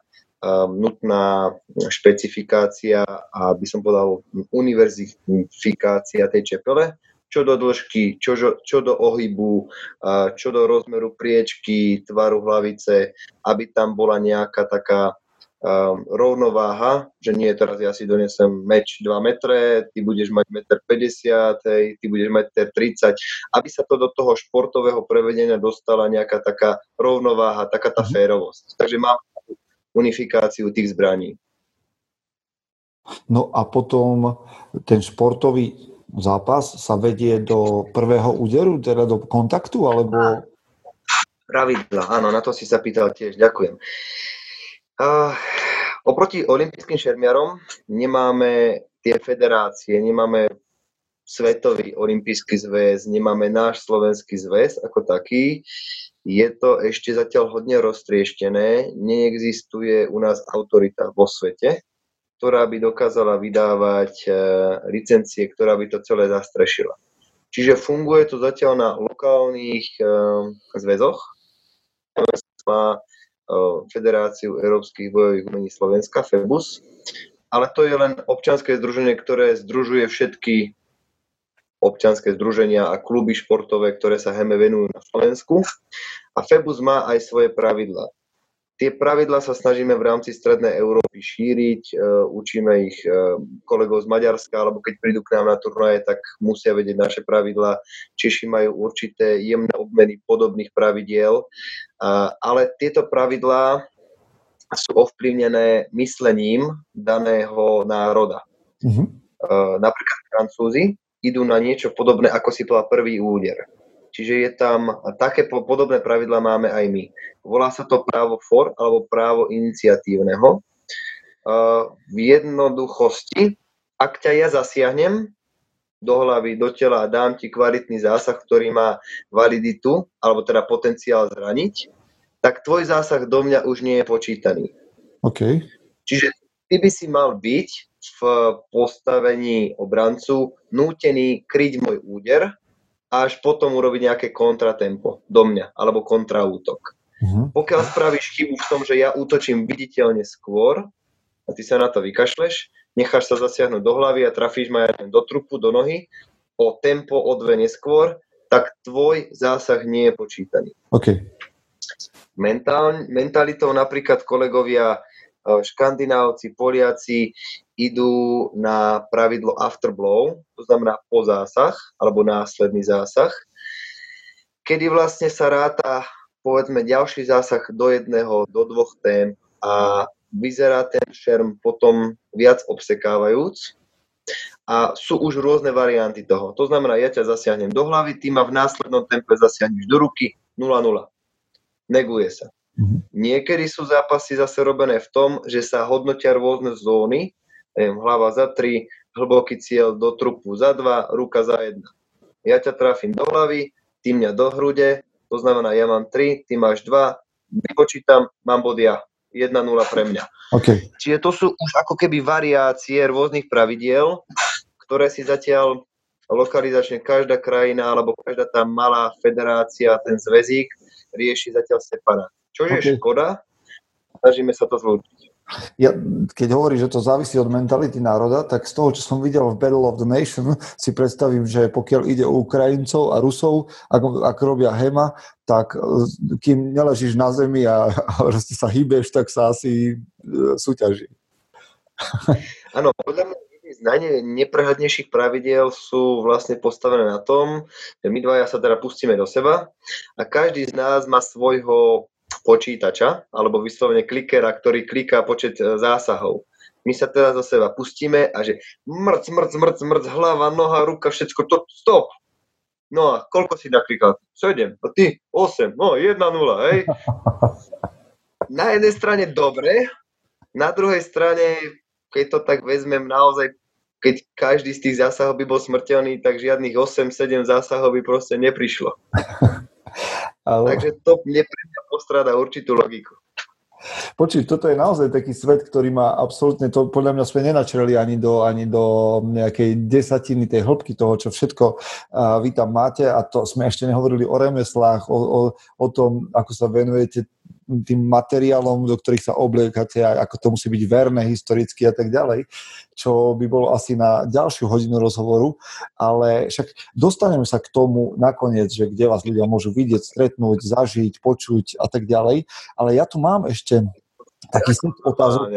nutná špecifikácia a by som povedal univerzifikácia tej čepele, čo do dĺžky, čo, čo do ohybu, čo do rozmeru priečky, tvaru hlavice, aby tam bola nejaká taká um, rovnováha, že nie teraz ja si donesem meč 2 metre, ty budeš mať 1,50 m, ty budeš mať 30 aby sa to do toho športového prevedenia dostala nejaká taká rovnováha, taká tá mhm. férovosť. Takže mám unifikáciu tých zbraní. No a potom ten športový zápas sa vedie do prvého úderu, teda do kontaktu, alebo... Pravidla, áno, na to si sa pýtal tiež, ďakujem. Uh, oproti olympijským šermiarom nemáme tie federácie, nemáme Svetový olympijský zväz, nemáme náš slovenský zväz ako taký. Je to ešte zatiaľ hodne roztrieštené, neexistuje u nás autorita vo svete, ktorá by dokázala vydávať e, licencie, ktorá by to celé zastrešila. Čiže funguje to zatiaľ na lokálnych e, zväzoch. Má e, Federáciu európskych bojových umení Slovenska, FEBUS, ale to je len občianske združenie, ktoré združuje všetky občianske združenia a kluby športové, ktoré sa heme venujú na Slovensku. A FEBUS má aj svoje pravidlá. Tie pravidla sa snažíme v rámci Strednej Európy šíriť, e, učíme ich e, kolegov z Maďarska, alebo keď prídu k nám na turnaje, tak musia vedieť naše pravidla. Češi majú určité jemné obmeny podobných pravidiel, ale tieto pravidlá sú ovplyvnené myslením daného národa. Mm-hmm. Napríklad Francúzi idú na niečo podobné, ako si povedal prvý úder Čiže je tam, také podobné pravidla máme aj my. Volá sa to právo for alebo právo iniciatívneho. V jednoduchosti, ak ťa ja zasiahnem do hlavy, do tela a dám ti kvalitný zásah, ktorý má validitu, alebo teda potenciál zraniť, tak tvoj zásah do mňa už nie je počítaný. Okay. Čiže ty by si mal byť v postavení obrancu nútený kryť môj úder, a až potom urobiť nejaké kontratempo do mňa, alebo kontraútok. Uh-huh. Pokiaľ spravíš chybu v tom, že ja útočím viditeľne skôr a ty sa na to vykašleš, necháš sa zasiahnuť do hlavy a trafíš ma do trupu, do nohy, o tempo o dve neskôr, tak tvoj zásah nie je počítaný. Okay. Mentál, mentalitou napríklad kolegovia škandinávci, Poliaci idú na pravidlo afterblow, to znamená po zásah alebo následný zásah, kedy vlastne sa ráta povedzme ďalší zásah do jedného, do dvoch tém a vyzerá ten šerm potom viac obsekávajúc a sú už rôzne varianty toho. To znamená, ja ťa zasiahnem do hlavy, ty ma v následnom tempe zasiahneš do ruky, 0-0. Neguje sa. Mm-hmm. Niekedy sú zápasy zase robené v tom, že sa hodnotia rôzne zóny, neviem, hlava za 3, hlboký cieľ do trupu za 2, ruka za 1. Ja ťa trafím do hlavy, ty mňa do hrude, to znamená, ja mám 3, ty máš 2, vypočítam, mám bod ja. 1-0 pre mňa. Okay. Čiže to sú už ako keby variácie rôznych pravidiel, ktoré si zatiaľ lokalizačne každá krajina alebo každá tá malá federácia, ten zväzík rieši zatiaľ separát. Čo je okay. škoda, snažíme sa to zlúčiť. Ja, keď hovoríš, že to závisí od mentality národa, tak z toho, čo som videl v Battle of the Nation, si predstavím, že pokiaľ ide o Ukrajincov a Rusov, ako, ako robia Hema, tak e, kým neležíš na zemi a, a sa hýbeš, tak sa asi e, súťaží. [laughs] Áno, podľa mňa z najneprehľadnejších pravidiel sú vlastne postavené na tom, že my dvaja sa teda pustíme do seba a každý z nás má svojho počítača alebo vyslovene klikera, ktorý kliká počet e, zásahov. My sa teda zo seba pustíme a že mrc, mrc, mrc, mrc, hlava, noha, ruka, všetko, to, stop. No a koľko si naklikal? 7. A ty? 8. No, 1-0, hej? [laughs] Na jednej strane dobre, na druhej strane, keď to tak vezmem naozaj keď každý z tých zásahov by bol smrteľný, tak žiadnych 8-7 zásahov by proste neprišlo. [laughs] Ale... Takže to mne pre mňa postráda určitú logiku. Počuť, toto je naozaj taký svet, ktorý má absolútne, to podľa mňa sme nenačreli ani do, ani do nejakej desatiny tej hĺbky toho, čo všetko uh, vy tam máte a to sme ešte nehovorili o remeslách, o, o, o tom, ako sa venujete tým materiálom, do ktorých sa obliekate, ako to musí byť verné historicky a tak ďalej, čo by bolo asi na ďalšiu hodinu rozhovoru, ale však dostaneme sa k tomu nakoniec, že kde vás ľudia môžu vidieť, stretnúť, zažiť, počuť a tak ďalej, ale ja tu mám ešte taký set otázok,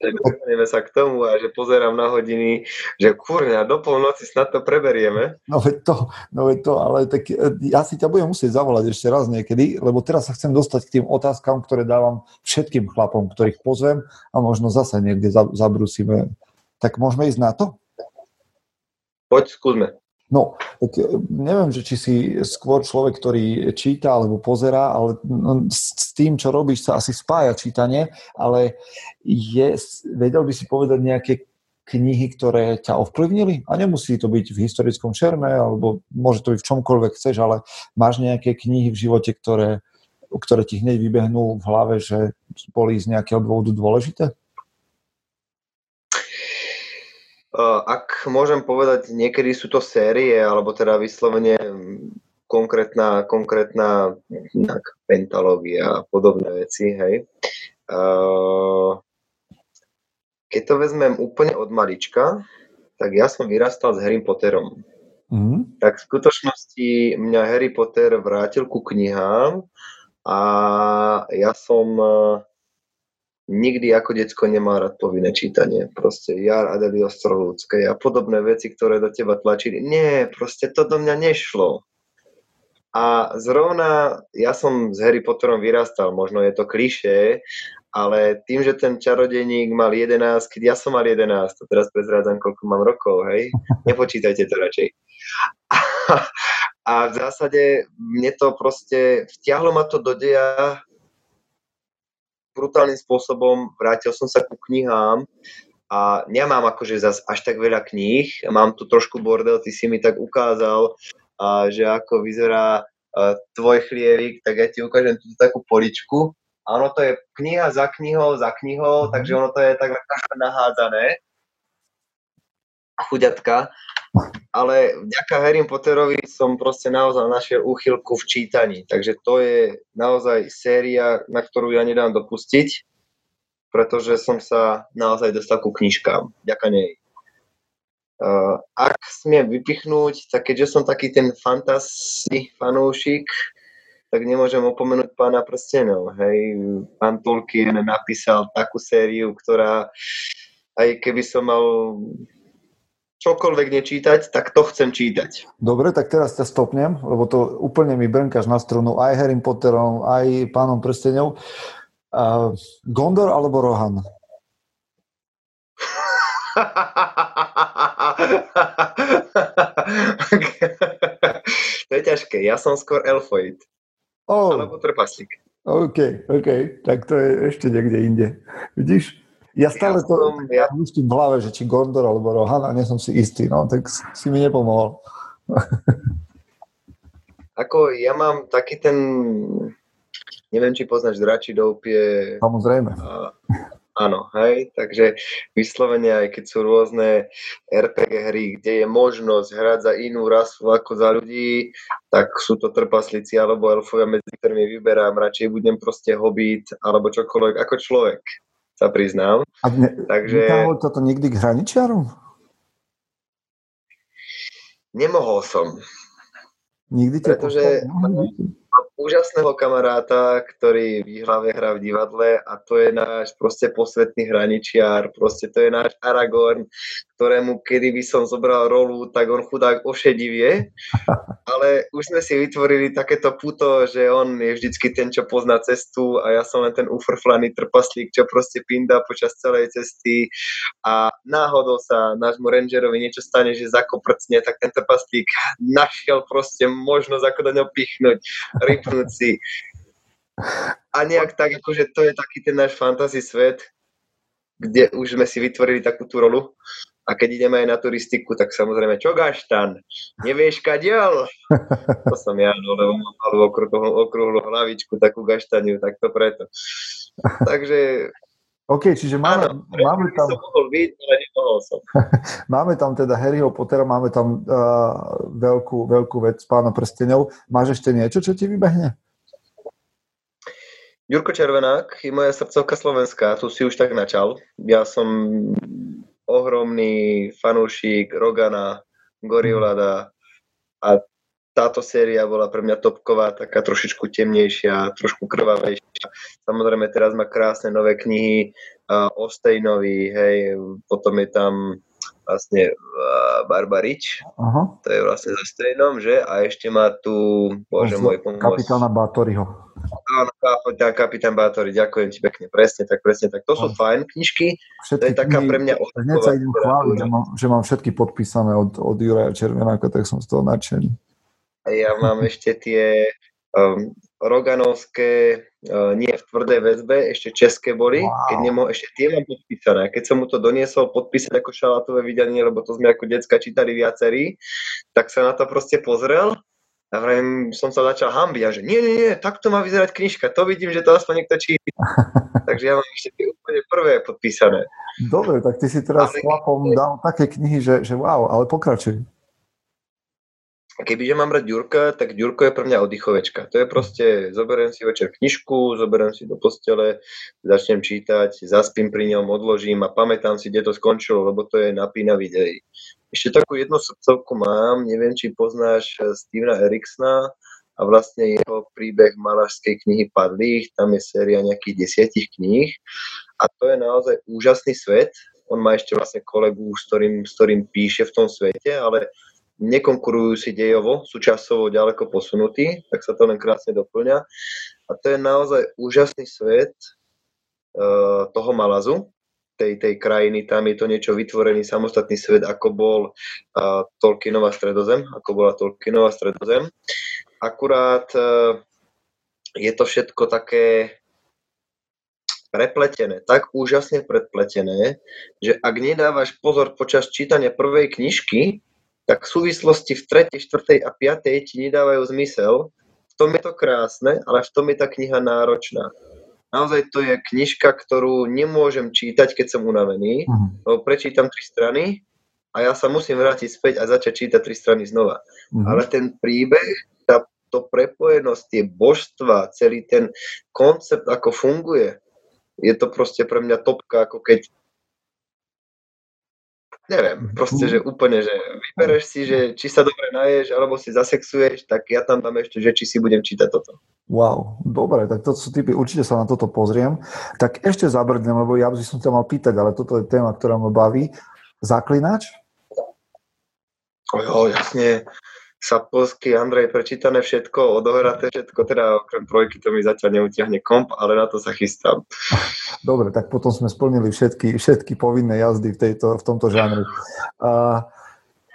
dostaneme sa k tomu a že pozerám na hodiny, že kurňa, do polnoci snad to preberieme. No veď to, no veď to, ale tak e, ja si ťa budem musieť zavolať ešte raz niekedy, lebo teraz sa chcem dostať k tým otázkam, ktoré dávam všetkým chlapom, ktorých pozvem a možno zase niekde zabrusíme. Tak môžeme ísť na to? Poď, skúsme. No, tak e, neviem, že či si skôr človek, ktorý číta alebo pozerá, ale no, s tým, čo robíš, sa asi spája čítanie, ale je, vedel by si povedať nejaké knihy, ktoré ťa ovplyvnili? A nemusí to byť v historickom šerme, alebo môže to byť v čomkoľvek chceš, ale máš nejaké knihy v živote, ktoré, ktoré ti hneď vybehnú v hlave, že boli z nejakého dôvodu dôležité? Ak môžem povedať, niekedy sú to série, alebo teda vyslovene konkrétna, konkrétna pentalógia a podobné veci, hej. Keď to vezmem úplne od malička, tak ja som vyrastal s Harry Potterom. Mm. Tak v skutočnosti mňa Harry Potter vrátil ku knihám a ja som nikdy ako decko nemá rád povinné čítanie. Proste Jar Adelio Strolúckej a podobné veci, ktoré do teba tlačili. Nie, proste to do mňa nešlo. A zrovna ja som s Harry Potterom vyrastal, možno je to klišé, ale tým, že ten čarodejník mal 11, keď ja som mal 11, to teraz prezrádzam, koľko mám rokov, hej, [laughs] nepočítajte to radšej. A, a v zásade mne to proste, vtiahlo ma to do deja brutálnym spôsobom, vrátil som sa ku knihám a nemám akože zas až tak veľa kníh, mám tu trošku bordel, ty si mi tak ukázal, a, že ako vyzerá a, tvoj chlievik, tak ja ti ukážem túto takú poličku. A ono to je kniha za knihou, za knihou, mm-hmm. takže ono to je tak nahádzané. Chuďatka ale vďaka Harry Potterovi som proste naozaj našiel úchylku v čítaní. Takže to je naozaj séria, na ktorú ja nedám dopustiť, pretože som sa naozaj dostal ku knižkám. Vďaka nej. Uh, ak smiem vypichnúť, tak keďže som taký ten fantasy fanúšik, tak nemôžem opomenúť pána prstenov. Hej, pán Tolkien napísal takú sériu, ktorá aj keby som mal čokoľvek nečítať, tak to chcem čítať. Dobre, tak teraz ťa stopnem, lebo to úplne mi brnkáš na strunu aj Harry Potterom, aj pánom prstenov. Uh, Gondor alebo Rohan? [laughs] to je ťažké. Ja som skôr elfoid. Oh, Alebo trpaslík. OK, OK, tak to je ešte niekde inde. Vidíš? Ja stále Ja to som- ja- v hlave, že či Gondor alebo Rohan a nie som si istý, no tak si mi nepomohol. [laughs] Ako ja mám taký ten... Neviem, či poznáš Dračí doupie. Samozrejme. A, áno, hej, takže vyslovene aj keď sú rôzne RPG hry, kde je možnosť hrať za inú rasu ako za ľudí, tak sú to trpaslíci alebo elfovia, medzi ktorými vyberám. Radšej budem proste hobbit alebo čokoľvek ako človek, sa priznám. A ne, Takže- toto nikdy k hraničiarom? Nemohol som. Nikdy ťa Pretože-? Mám úžasného kamaráta, ktorý v hlave hrá v divadle a to je náš proste posvetný hraničiar, proste to je náš Aragorn, ktorému kedy by som zobral rolu, tak on chudák ošedivie, [laughs] ale už sme si vytvorili takéto puto, že on je vždycky ten, čo pozná cestu a ja som len ten ufrflaný trpaslík, čo proste pinda počas celej cesty a náhodou sa nášmu rangerovi niečo stane, že zakoprcne, tak ten trpaslík našiel proste možnosť, ako do ňo pichnúť, rypnúť si. A nejak tak, akože to je taký ten náš fantasy svet, kde už sme si vytvorili takú tú rolu. A keď ideme aj na turistiku, tak samozrejme, čo gaštan? Nevieš kadiaľ? To som ja, no, lebo mám malú okrúhlu hlavičku, takú gaštaniu, tak to preto. Takže OK, čiže áno, máme, máme, by tam, som mohol byť, ale nemohol som. [laughs] máme tam teda Harryho Pottera, máme tam uh, veľkú, veľkú vec Pána prstenov. Máš ešte niečo, čo ti vybehne? Jurko Červenák je moja srdcovka slovenská, tu si už tak načal. Ja som ohromný fanúšik Rogana, Goriolada a táto séria bola pre mňa topková, taká trošičku temnejšia, trošku krvavejšia. Samozrejme teraz má krásne nové knihy uh, o Stejnovi, hej, potom je tam vlastne uh, Barbarič, Aha. to je vlastne so Stejnom, že? A ešte má tu, bože môj, pomôcť. Kapitána Bátoriho. Áno, kapitán, kapitán Bátori, ďakujem ti pekne, presne tak, presne tak. To sú fajn knižky, to Všetky je taká pre mňa Hneď sa idem chváliť, že mám, že mám všetky podpísané od, od Juraja Červenáka, tak som z toho nadšený. Ja mám [laughs] ešte tie um, roganovské, uh, nie v tvrdej väzbe, ešte české boli, Wow. keď nemo, ešte tie mám podpísané. Keď som mu to doniesol podpísať ako šalátové vydanie, lebo to sme ako decka čítali viacerí, tak sa na to proste pozrel a vrajím, som sa začal hambiť a že nie, nie, nie, takto má vyzerať knižka, to vidím, že to aspoň niekto číta. [laughs] Takže ja mám ešte tie úplne prvé podpísané. Dobre, tak ty si teraz Ale- chlapom dal také knihy, že, že wow, ale pokračuj. A kebyže mám brať Ďurka, tak Ďurko je pre mňa oddychovečka. To je proste, zoberiem si večer knižku, zoberiem si do postele, začnem čítať, zaspím pri ňom, odložím a pamätám si, kde to skončilo, lebo to je napínavý dej. Ešte takú jednu srdcovku mám, neviem, či poznáš eh, Stevena Eriksona a vlastne jeho príbeh malašskej knihy Padlých, tam je séria nejakých desiatich kníh a to je naozaj úžasný svet. On má ešte vlastne kolegu, s ktorým, s ktorým píše v tom svete, ale nekonkurujú si dejovo, sú časovo ďaleko posunutí, tak sa to len krásne doplňa. A to je naozaj úžasný svet uh, toho Malazu, tej, tej krajiny, tam je to niečo vytvorený samostatný svet, ako bol uh, Tolkienova stredozem, ako bola Tolkienova stredozem. Akurát uh, je to všetko také prepletené, tak úžasne prepletené, že ak nedávaš pozor počas čítania prvej knižky, tak súvislosti v 3., 4. a 5. ti nedávajú zmysel. V tom je to krásne, ale v tom je tá kniha náročná. Naozaj to je knižka, ktorú nemôžem čítať, keď som unavený, Mhm. lebo prečítam tri strany a ja sa musím vrátiť späť a začať čítať tri strany znova. Mhm. Ale ten príbeh, tá, to prepojenosť, tie božstva, celý ten koncept, ako funguje, je to proste pre mňa topka, ako keď neviem, proste, že úplne, že vybereš si, že či sa dobre naješ, alebo si zasexuješ, tak ja tam dám ešte, že či si budem čítať toto. Wow, dobre, tak to sú typy, určite sa na toto pozriem. Tak ešte zabrdnem, lebo ja by som sa mal pýtať, ale toto je téma, ktorá ma baví. Zaklinač? Jo, jasne. Sapolsky, Andrej, prečítané všetko, odohraté všetko, teda okrem trojky to mi zatiaľ neutiahne komp, ale na to sa chystám. Dobre, tak potom sme splnili všetky, všetky povinné jazdy v, tejto, v tomto žánri. Uh,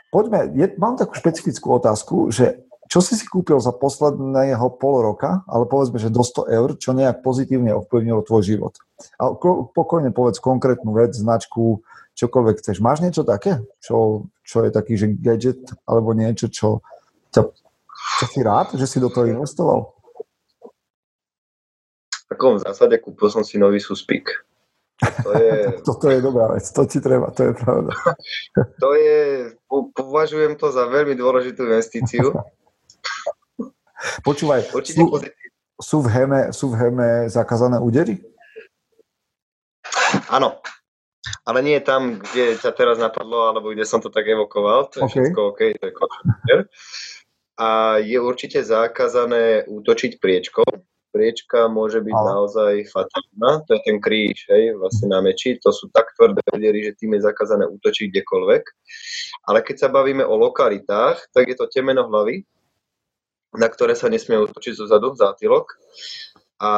poďme, je, mám takú špecifickú otázku, že čo si si kúpil za posledného pol roka, ale povedzme, že do 100 eur, čo nejak pozitívne ovplyvnilo tvoj život? A pokojne povedz konkrétnu vec, značku, čokoľvek chceš. Máš niečo také, čo, čo je taký, že gadget, alebo niečo, čo ťa, čo si rád, že si do toho investoval? V takom zásade kúpil som si nový Suspik. To je... [laughs] Toto je dobrá vec, to ti treba, to je pravda. [laughs] to je, považujem to za veľmi dôležitú investíciu. [laughs] Počúvaj, sú, sú, v heme, sú v heme zakázané údery? Áno, ale nie tam, kde ťa teraz napadlo, alebo kde som to tak evokoval, to je okay. všetko OK, to je a je určite zakázané útočiť priečkou. Priečka môže byť Ale. naozaj fatálna, to je ten kríž, hej, vlastne na meči, to sú tak tvrdé diery, že tým je zakázané útočiť kdekoľvek. Ale keď sa bavíme o lokalitách, tak je to temeno hlavy, na ktoré sa nesmie útočiť zo zadu, zátylok a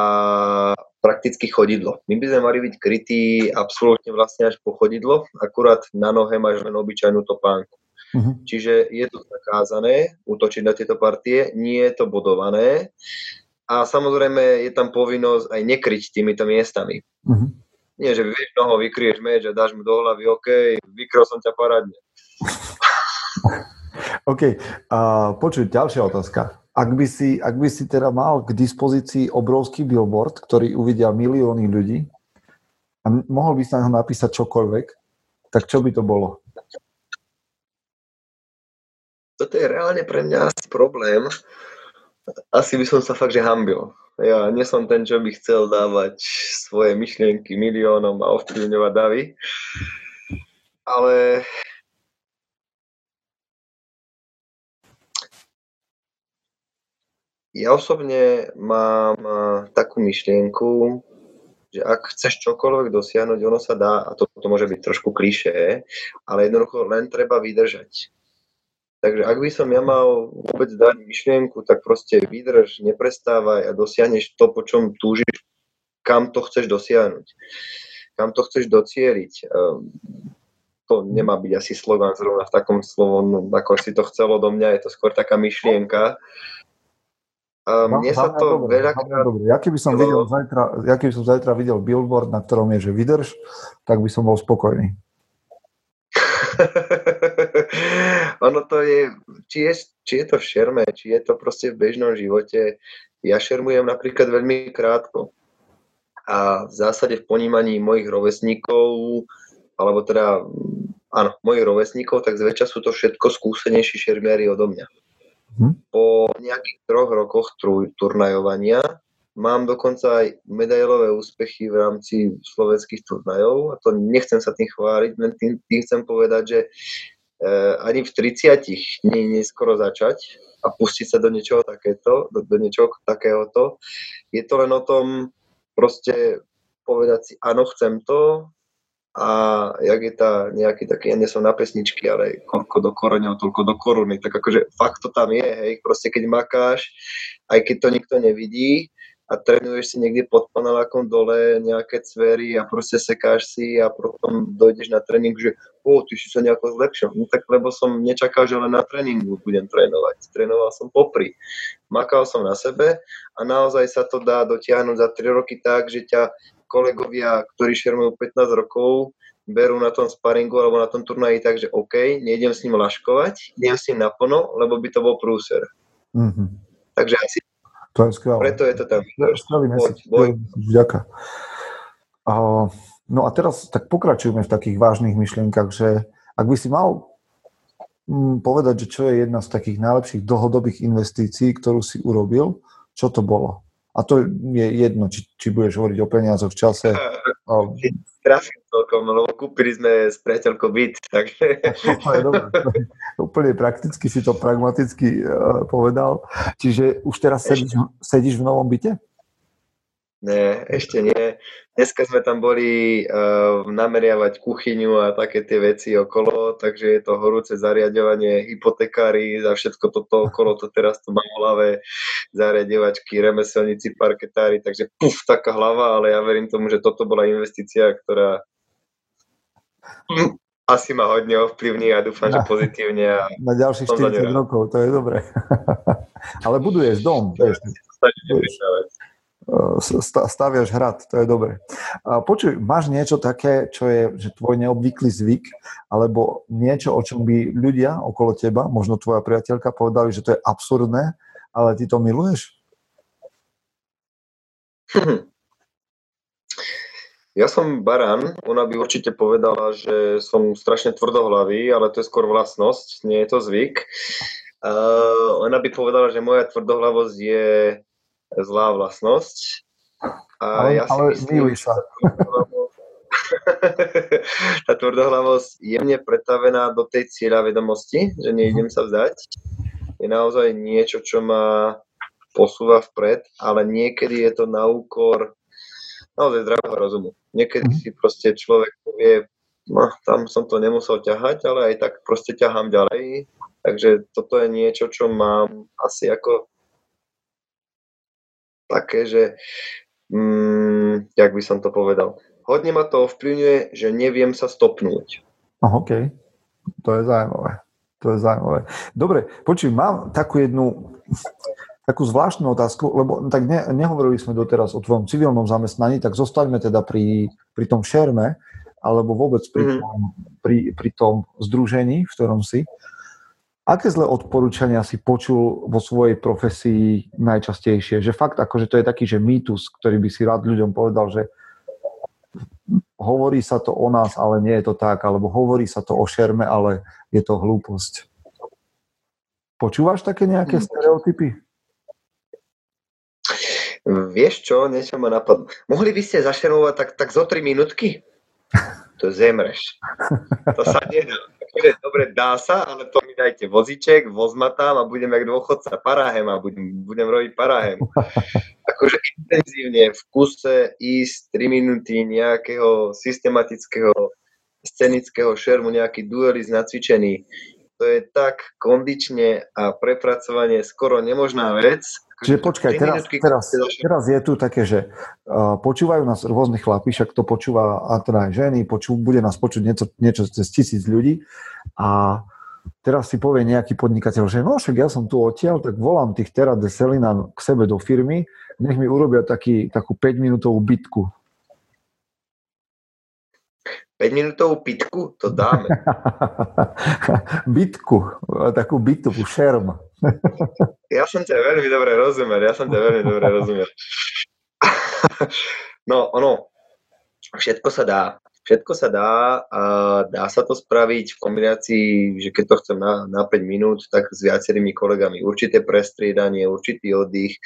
prakticky chodidlo. My by sme mali byť krytí absolútne vlastne až po chodidlo, akurát na nohe máš len obyčajnú topánku. Uh-huh. Čiže je to zakázané útočiť na tieto partie, nie je to bodované a samozrejme je tam povinnosť aj nekryť týmito miestami. Uh-huh. Nie, že vieš noho, vykrieš meč a dáš mu do hlavy, OK, vykryl som ťa parádne. [laughs] OK, uh, počuť, ďalšia otázka. Ak by, si, ak by si teda mal k dispozícii obrovský billboard, ktorý uvidia milióny ľudí a mohol by sa na ho napísať čokoľvek, tak čo by to bolo? Toto je reálne pre mňa asi problém. Asi by som sa fakt, že hambil. Ja nie som ten, čo by chcel dávať svoje myšlienky miliónom a ovplyvňovať davy. Ale ja osobne mám takú myšlienku, že ak chceš čokoľvek dosiahnuť, ono sa dá, a to, to môže byť trošku klišé, ale jednoducho len treba vydržať. Takže ak by som ja mal vôbec dať myšlienku, tak proste vydrž, neprestávaj a dosiahneš to, po čom túžiš, kam to chceš dosiahnuť, kam to chceš docieliť. Ehm, to nemá byť asi slogan zrovna v takom slovom, ako si to chcelo do mňa, je to skôr taká myšlienka. A mne sa to dobre, veľakrát... Dobre. Ja keby, som videl zajtra, ja keby som zajtra videl billboard, na ktorom je, že vydrž, tak by som bol spokojný. [laughs] ono to je či, je, či je to v šerme, či je to proste v bežnom živote. Ja šermujem napríklad veľmi krátko. A v zásade v ponímaní mojich rovesníkov, alebo teda, áno, mojich rovesníkov, tak zväčša sú to všetko skúsenejší šermiari odo mňa. Hm? Po nejakých troch rokoch turnajovania Mám dokonca aj medailové úspechy v rámci slovenských turnajov a to nechcem sa tým chváliť, len tým, tým chcem povedať, že ani v 30 nie je skoro začať a pustiť sa do niečoho takéto, do, do niečoho takéhoto. Je to len o tom proste povedať si, áno, chcem to, a jak je tá nejaký taký, ja nie som na pesničky, ale koľko do koreňov, toľko do koruny, tak akože fakt to tam je, hej, proste keď makáš, aj keď to nikto nevidí, a trénuješ si niekde pod panelákom dole nejaké cvery a proste sekáš si a potom dojdeš na tréning, že o, ty si sa nejako zlepšil. No tak lebo som nečakal, že len na tréningu budem trénovať. Trénoval som popri. Makal som na sebe a naozaj sa to dá dotiahnuť za 3 roky tak, že ťa kolegovia, ktorí šermujú 15 rokov, berú na tom sparingu alebo na tom turnaji tak, že OK, nejdem s ním laškovať, idem s ním naplno, lebo by to bol prúser. Mm-hmm. Takže asi to je skvelé. Preto je to tam. Skvelý mesiac. Ďakujem. No a teraz tak pokračujeme v takých vážnych myšlienkach, že ak by si mal mm, povedať, že čo je jedna z takých najlepších dlhodobých investícií, ktorú si urobil, čo to bolo? A to je jedno, či, či budeš hovoriť o peniazoch v čase. [laughs] Trafím celkom, lebo kúpili sme s priateľkou byt, takže... [laughs] Je dobré. Úplne prakticky si to pragmaticky uh, povedal. Čiže už teraz sedíš, sedíš v novom byte? Ne, ešte nie. Dneska sme tam boli uh, nameriavať kuchyňu a také tie veci okolo, takže je to horúce zariadovanie, hypotekári, za všetko toto okolo, to teraz to mám v hlave, zariadovačky, remeselníci, parketári, takže puf, taká hlava, ale ja verím tomu, že toto bola investícia, ktorá asi ma hodne ovplyvní a dúfam, že pozitívne. A Na ďalších 40 rokov, to je dobré. [laughs] ale buduješ dom, vieš. E, staviaš hrad, to je dobre. Počuj, máš niečo také, čo je že tvoj neobvyklý zvyk, alebo niečo, o čom by ľudia okolo teba, možno tvoja priateľka, povedali, že to je absurdné, ale ty to miluješ? Hm. Ja som baran, ona by určite povedala, že som strašne tvrdohlavý, ale to je skôr vlastnosť, nie je to zvyk. Uh, ona by povedala, že moja tvrdohlavosť je zlá vlastnosť. A ale, ja si ale myslím, sa. tá tvrdohlavosť [laughs] je mne pretavená do tej cieľa vedomosti, že nejdem sa vzdať. Je naozaj niečo, čo ma posúva vpred, ale niekedy je to na úkor naozaj zdravého rozumu. Niekedy mhm. si proste človek povie, no, tam som to nemusel ťahať, ale aj tak proste ťahám ďalej. Takže toto je niečo, čo mám asi ako také, že mm, jak by som to povedal, hodne ma to ovplyvňuje, že neviem sa stopnúť. Oh, OK, to je zaujímavé. To je zaujímavé. Dobre, počuj, mám takú jednu takú zvláštnu otázku, lebo tak ne, nehovorili sme doteraz o tvojom civilnom zamestnaní, tak zostaňme teda pri, pri tom šerme, alebo vôbec pri, mm-hmm. tom, pri, pri tom združení, v ktorom si. Aké zlé odporúčania si počul vo svojej profesii najčastejšie? Že fakt akože to je taký, že mýtus, ktorý by si rád ľuďom povedal, že hovorí sa to o nás, ale nie je to tak, alebo hovorí sa to o šerme, ale je to hlúposť. Počúvaš také nejaké mm. stereotypy? Vieš čo, niečo ma napadlo. Mohli by ste zašermovať tak, tak zo 3 minútky? [laughs] To zemreš. To sa nedá dobre, dá sa, ale to mi dajte vozíček, voz ma tam a budem jak dôchodca, parahem a budem, budem robiť parahem. [laughs] Akože intenzívne v kuse ísť 3 minúty nejakého systematického scenického šermu, nejaký duelist nacvičený, to je tak kondične a prepracovanie skoro nemožná vec, Čiže počkaj, teraz, teraz, teraz je tu také, že uh, počúvajú nás rôznych chlapí, však to počúva a teda aj ženy, počú, bude nás počuť niečo, niečo cez tisíc ľudí a teraz si povie nejaký podnikateľ, že no však ja som tu odtiaľ, tak volám tých Terra de Selina k sebe do firmy, nech mi urobia taký, takú 5-minútovú bitku. 5-minútovú pitku? To dáme. [laughs] bitku, takú bitku, šerm. Ja som ťa veľmi dobre rozumel, ja som ťa veľmi dobre rozumel. [laughs] No, ono, všetko sa dá. Všetko sa dá a dá sa to spraviť v kombinácii, že keď to chcem na, na 5 minút, tak s viacerými kolegami. Určité prestriedanie, určitý oddych,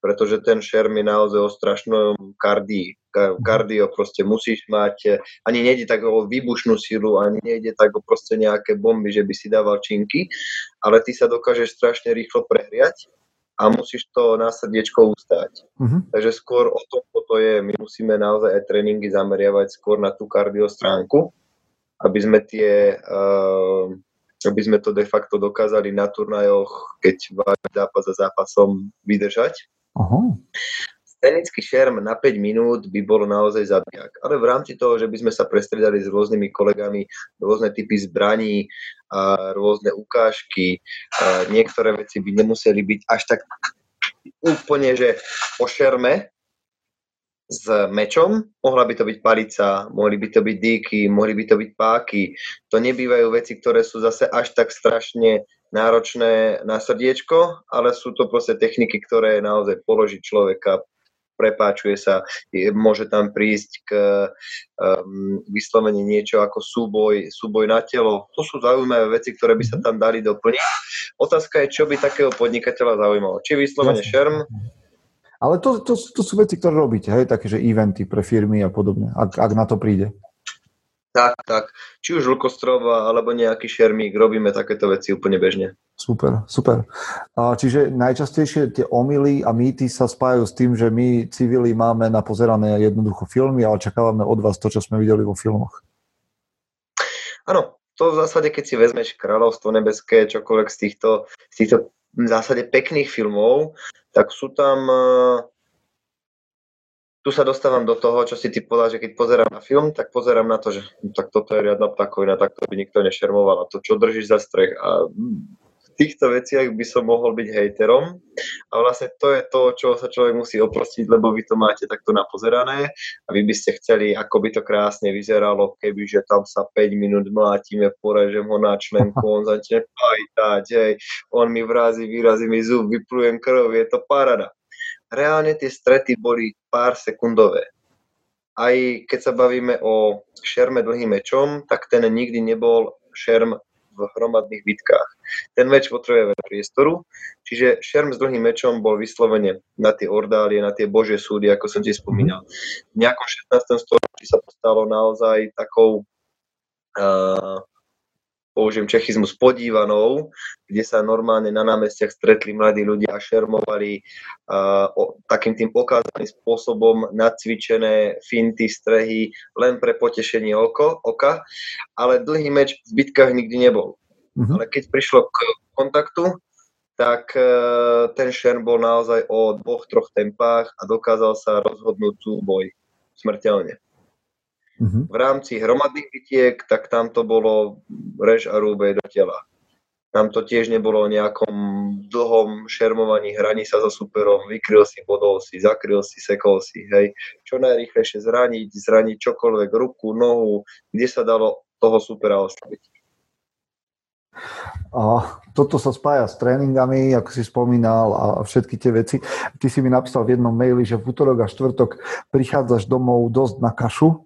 pretože ten šerm je naozaj o strašnom kardii. Kardio proste musíš mať, ani nejde tak o výbušnú silu, ani nejde tak o proste nejaké bomby, že by si dával činky, ale ty sa dokážeš strašne rýchlo prehriať a musíš to na srdiečko ustáť. Uh-huh. Takže skôr o tom toto je, my musíme naozaj aj tréningy zameriavať skôr na tú kardio stránku, aby sme tie, uh, aby sme to de facto dokázali na turnajoch, keď váš zápas za zápasom vydržať. Uh-huh scenický šerm na 5 minút by bolo naozaj zabijak. Ale v rámci toho, že by sme sa prestredali s rôznymi kolegami, rôzne typy zbraní, a rôzne ukážky, a niektoré veci by nemuseli byť až tak úplne, že o šerme s mečom, mohla by to byť palica, mohli by to byť dýky, mohli by to byť páky. To nebývajú veci, ktoré sú zase až tak strašne náročné na srdiečko, ale sú to proste techniky, ktoré naozaj položí človeka prepáčuje sa, je, môže tam prísť k um, vyslovene niečo ako súboj, súboj na telo. To sú zaujímavé veci, ktoré by sa tam dali doplniť. Otázka je, čo by takého podnikateľa zaujímalo. Či vyslovene Jasne. šerm, ale to, to, to sú veci, ktoré robíte, hej, také, že eventy pre firmy a podobne, ak, ak na to príde. Tak, tak. Či už Lukostrova alebo nejaký šermík, robíme takéto veci úplne bežne. Super, super. Čiže najčastejšie tie omily a mýty sa spájajú s tým, že my civili máme napozerané jednoducho filmy a očakávame od vás to, čo sme videli vo filmoch. Áno, to v zásade, keď si vezmeš Kráľovstvo nebeské, čokoľvek z týchto, z týchto v zásade pekných filmov, tak sú tam tu sa dostávam do toho, čo si ty povedal, že keď pozerám na film, tak pozerám na to, že no, tak toto je riadna ptakovina, tak to by nikto nešermoval. A to, čo držíš za strech. A v týchto veciach by som mohol byť hejterom. A vlastne to je to, čo sa človek musí oprostiť, lebo vy to máte takto napozerané. A vy by ste chceli, ako by to krásne vyzeralo, keby, že tam sa 5 minút mlátime, porežem ho na členku, on začne pajtať, hej, on mi vrazí, vyrazí mi zub, vyplujem krv, je to parada reálne tie strety boli pár sekundové. Aj keď sa bavíme o šerme dlhým mečom, tak ten nikdy nebol šerm v hromadných bitkách. Ten meč potrebuje veľa priestoru, čiže šerm s dlhým mečom bol vyslovene na tie ordálie, na tie božie súdy, ako som ti spomínal. V nejakom 16. storočí sa to stalo naozaj takou uh, použijem čechizmus, podívanou, kde sa normálne na námestiach stretli mladí ľudia a šermovali uh, o, takým tým okázaným spôsobom nacvičené finty, strehy len pre potešenie oko, oka, ale dlhý meč v bitkách nikdy nebol. Uh-huh. Ale keď prišlo k kontaktu, tak uh, ten šerm bol naozaj o dvoch, troch tempách a dokázal sa rozhodnúť súboj smrteľne. Uh-huh. V rámci hromadných bitiek, tak tam to bolo rež a rúbej do tela. Tam to tiež nebolo o nejakom dlhom šermovaní, hraní sa so superom, vykryl si, bodol si, zakryl si, sekol si, hej. Čo najrýchlejšie zraniť, zraniť čokoľvek, ruku, nohu, kde sa dalo toho supera oslabiť. A toto sa spája s tréningami, ako si spomínal, a všetky tie veci. Ty si mi napísal v jednom maili, že v útorok a štvrtok prichádzaš domov dosť na kašu,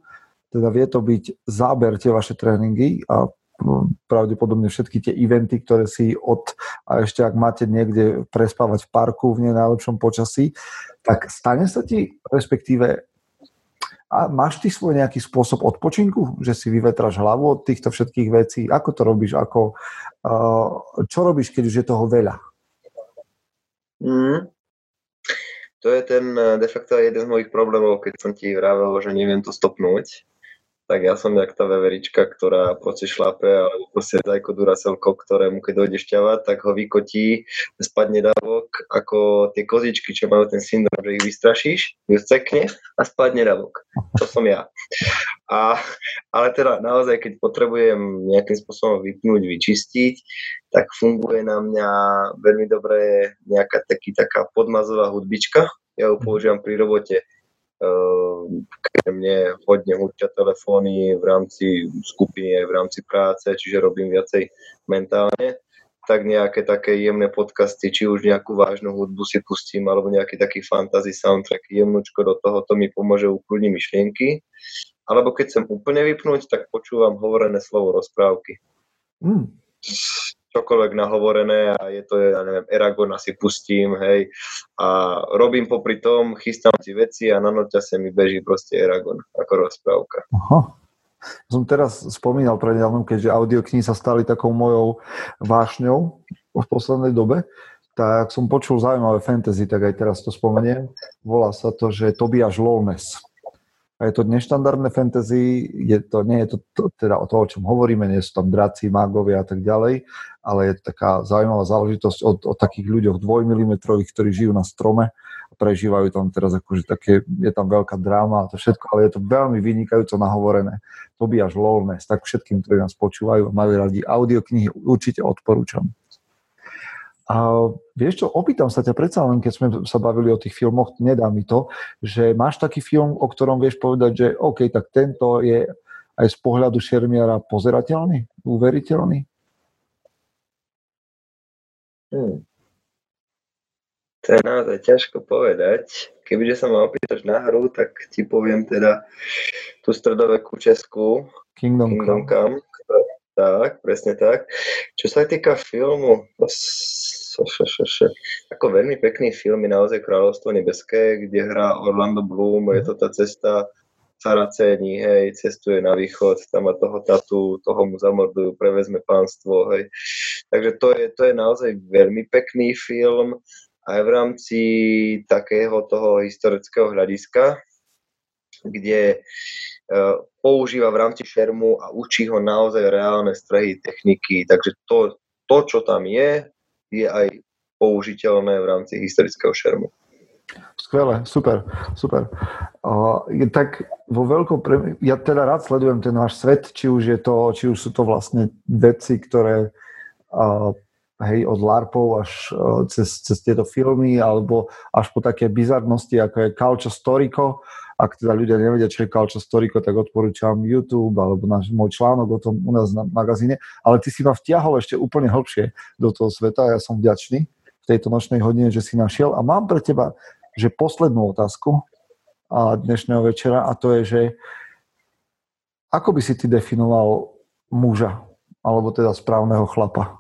teda vie to byť záber tie vaše tréningy a no, pravdepodobne všetky tie eventy, ktoré si od, a ešte ak máte niekde prespávať v parku v nenajlepšom počasí, tak stane sa ti, respektíve a máš ty svoj nejaký spôsob odpočinku, že si vyvetráš hlavu od týchto všetkých vecí? Ako to robíš? Ako, čo robíš, keď už je toho veľa? Mm, to je ten de facto jeden z mojich problémov, keď som ti vravel, že neviem to stopnúť tak ja som jak tá veverička, ktorá proste šlape, alebo proste zajko duracelko, ktorému keď dojde šťava, tak ho vykotí, spadne davok, ako tie kozičky, čo majú ten syndrom, že ich vystrašíš, ju cekne a spadne davok. To som ja. A, ale teda naozaj, keď potrebujem nejakým spôsobom vypnúť, vyčistiť, tak funguje na mňa veľmi dobre nejaká taký, taká podmazová hudbička. Ja ju používam pri robote keď mne hodne hučia telefóny v rámci skupiny, v rámci práce, čiže robím viacej mentálne, tak nejaké také jemné podcasty, či už nejakú vážnu hudbu si pustím, alebo nejaký taký fantasy soundtrack jemnúčko do toho, to mi pomôže ukludniť myšlienky. Alebo keď chcem úplne vypnúť, tak počúvam hovorené slovo rozprávky. Mm čokoľvek nahovorené a je to, ja neviem, Eragon si pustím, hej, a robím popri tom, chystám si veci a na noťase mi beží proste Eragon ako rozprávka. Aha. Som teraz spomínal prednedávnom, keďže audioknihy sa stali takou mojou vášňou v poslednej dobe, tak som počul zaujímavé fantasy, tak aj teraz to spomeniem. Volá sa to, že Tobias Lolness. A je to neštandardné fantasy, je to, nie je to, to teda o toho, o čom hovoríme, nie sú tam draci, mágovia a tak ďalej, ale je to taká zaujímavá záležitosť o, o takých ľuďoch dvojmilimetrových, ktorí žijú na strome a prežívajú tam teraz akože také, je tam veľká dráma a to všetko, ale je to veľmi vynikajúco nahovorené. Až lolness, tak všetkým, ktorí nás počúvajú a majú radi audioknihy, určite odporúčam. A vieš čo, opýtam sa ťa predsa len, keď sme sa bavili o tých filmoch, nedá mi to, že máš taký film, o ktorom vieš povedať, že OK, tak tento je aj z pohľadu šermiara pozerateľný, uveriteľný? Hmm. To je naozaj ťažko povedať. Kebyže sa ma opýtaš na hru, tak ti poviem teda tú stredovekú českú Kingdom, Kingdom Come. Come. Tak, presne tak. Čo sa týka filmu, ako veľmi pekný film je naozaj Kráľovstvo nebeské, kde hrá Orlando Bloom, je to tá cesta Saracéni, hej, cestuje na východ, tam má toho tatu, toho mu zamordujú, prevezme pánstvo, hej. Takže to je, to je naozaj veľmi pekný film aj v rámci takého toho historického hľadiska, kde uh, používa v rámci šermu a učí ho naozaj reálne strehy, techniky. Takže to, to, čo tam je, je aj použiteľné v rámci historického šermu. Skvelé, super, super. Uh, tak vo veľkom, pre... ja teda rád sledujem ten váš svet, či už, je to, či už sú to vlastne veci, ktoré hej, od LARPov až uh, cez, cez tieto filmy, alebo až po také bizarnosti, ako je Calcio Storico. Ak teda ľudia nevedia, čo je Calcio Storico, tak odporúčam YouTube alebo náš môj článok o tom u nás na magazíne. Ale ty si ma vtiahol ešte úplne hlbšie do toho sveta a ja som vďačný v tejto nočnej hodine, že si našiel. A mám pre teba že poslednú otázku dnešného večera a to je, že ako by si ty definoval muža, alebo teda správneho chlapa?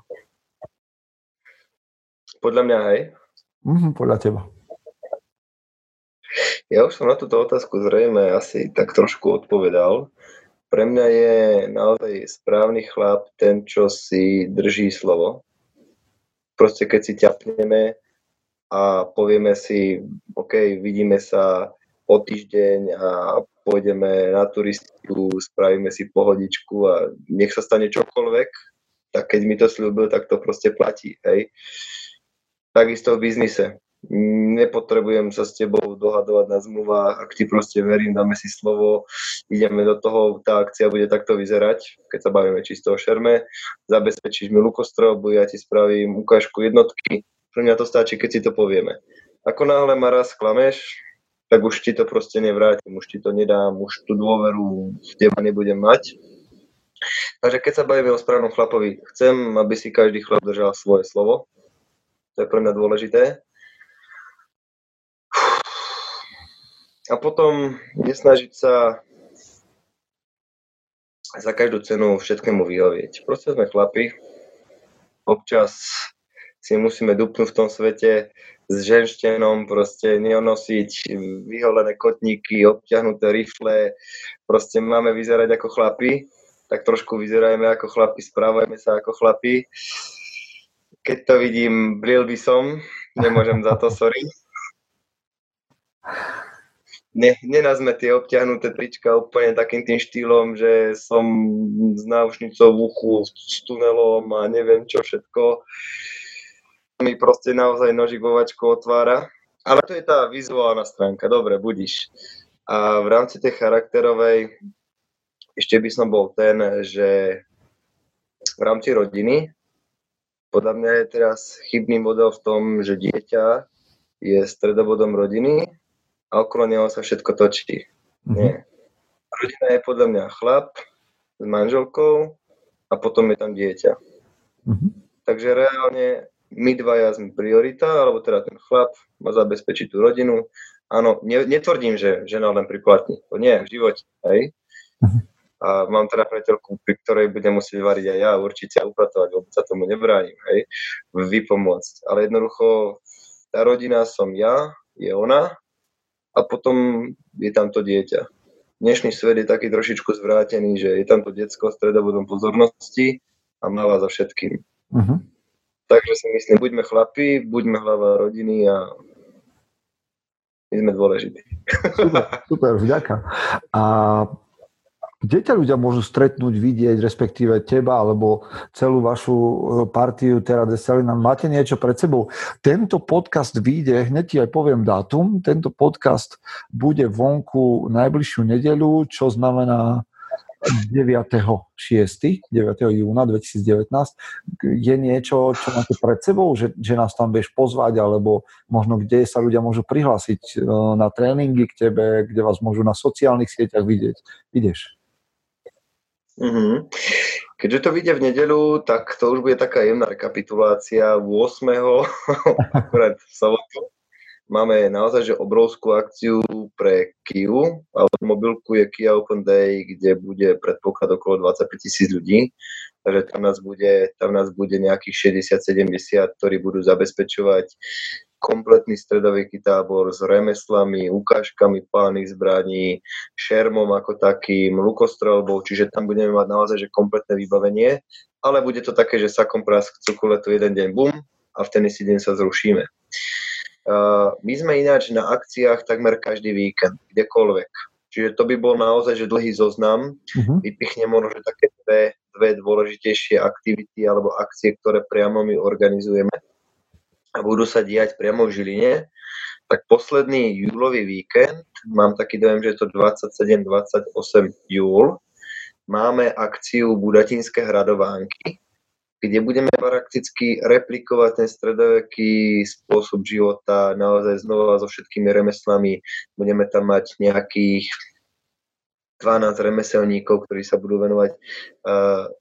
Podľa mňa, hej? Mm, podľa teba. Ja už som na túto otázku zrejme asi tak trošku odpovedal. Pre mňa je naozaj správny chlap ten, čo si drží slovo. Proste keď si ťapneme, a povieme si, OK, vidíme sa o týždeň a pôjdeme na turistiku, spravíme si pohodičku a nech sa stane čokoľvek, tak keď mi to slúbil, tak to proste platí, hej. Takisto v biznise. Nepotrebujem sa s tebou dohadovať na zmluvách, ak ti proste verím, dáme si slovo, ideme do toho, tá akcia bude takto vyzerať, keď sa bavíme čisto o šerme, zabezpečíš mi lukostrobu, ja ti spravím ukážku jednotky, pre mňa to stačí, keď si to povieme. Ako náhle ma raz klameš, tak už ti to proste nevrátim, už ti to nedám, už tú dôveru v teba nebudem mať. Takže keď sa bavíme o správnom chlapovi, chcem, aby si každý chlap držal svoje slovo. Je pre mňa dôležité. A potom nesnažiť sa za každú cenu všetkému vyhovieť. Proste sme chlapi. Občas si musíme dupnúť v tom svete s ženštenom, proste neonosiť vyholené kotníky, obťahnuté rifle, proste máme vyzerať ako chlapi, tak trošku vyzerajme ako chlapi, správajme sa ako chlapi. Keď to vidím, bril by som, nemôžem za to, sorry. Ne, nenazme tie obťahnuté trička úplne takým tým štýlom, že som s náušnicou v uchu, s tunelom a neviem čo všetko mi proste naozaj nožik otvára. Ale to je tá vizuálna stránka, dobre, budíš. A v rámci tej charakterovej ešte by som bol ten, že v rámci rodiny, podľa mňa je teraz chybný model v tom, že dieťa je stredobodom rodiny a okolo neho sa všetko točí. Mm-hmm. Nie. Rodina je podľa mňa chlap s manželkou a potom je tam dieťa. Mm-hmm. Takže reálne my dvaja sme priorita, alebo teda ten chlap má zabezpečiť tú rodinu. Áno, ne, netvrdím, že žena len priplatní. To nie, v živote, hej. Mhm. A mám teda priateľku, pri ktorej budem musieť variť aj ja, určite upratovať, vôbec sa tomu nebránim, hej, vypomôcť. Ale jednoducho, tá rodina som ja, je ona a potom je tam to dieťa. Dnešný svet je taký trošičku zvrátený, že je tam to detsko stredobodom pozornosti a máva za všetkým. Uh-huh. Takže si myslím, buďme chlapi, buďme hlava rodiny a my sme dôležití. Super, super, vďaka. A kde ťa ľudia môžu stretnúť, vidieť, respektíve teba alebo celú vašu e, partiu Terra Deselina? Máte niečo pred sebou? Tento podcast vyjde, hneď ti aj poviem dátum, tento podcast bude vonku najbližšiu nedeľu, čo znamená 9.6., 9. júna 2019, je niečo, čo máte pred sebou, že, že nás tam vieš pozvať, alebo možno kde sa ľudia môžu prihlásiť e, na tréningy k tebe, kde vás môžu na sociálnych sieťach vidieť. Ideš. Mm-hmm. Keďže to vyjde v nedelu, tak to už bude taká jemná rekapitulácia 8. akurát v sobotu máme naozaj že obrovskú akciu pre Kiu. Automobilku je Kia Open Day, kde bude predpoklad okolo 25 tisíc ľudí. Takže tam nás bude, tam nás bude nejakých 60-70, ktorí budú zabezpečovať kompletný stredoveký tábor s remeslami, ukážkami pálnych zbraní, šermom ako takým, lukostrelbou, čiže tam budeme mať naozaj že kompletné vybavenie ale bude to také, že sakom prask cukuletu jeden deň bum a v ten istý deň sa zrušíme. Uh, my sme ináč na akciách takmer každý víkend, kdekoľvek. Čiže to by bol naozaj že dlhý zoznam. Uh-huh. Vypichnem možno, že také dve, dve dôležitejšie aktivity alebo akcie, ktoré priamo my organizujeme a budú sa diať priamo v Žiline. Tak posledný júlový víkend, mám taký dojem, že je to 27-28 júl, máme akciu Budatinské hradovánky, kde budeme prakticky replikovať ten stredoveký spôsob života naozaj znova so všetkými remeslami. Budeme tam mať nejakých 12 remeselníkov, ktorí sa budú venovať uh,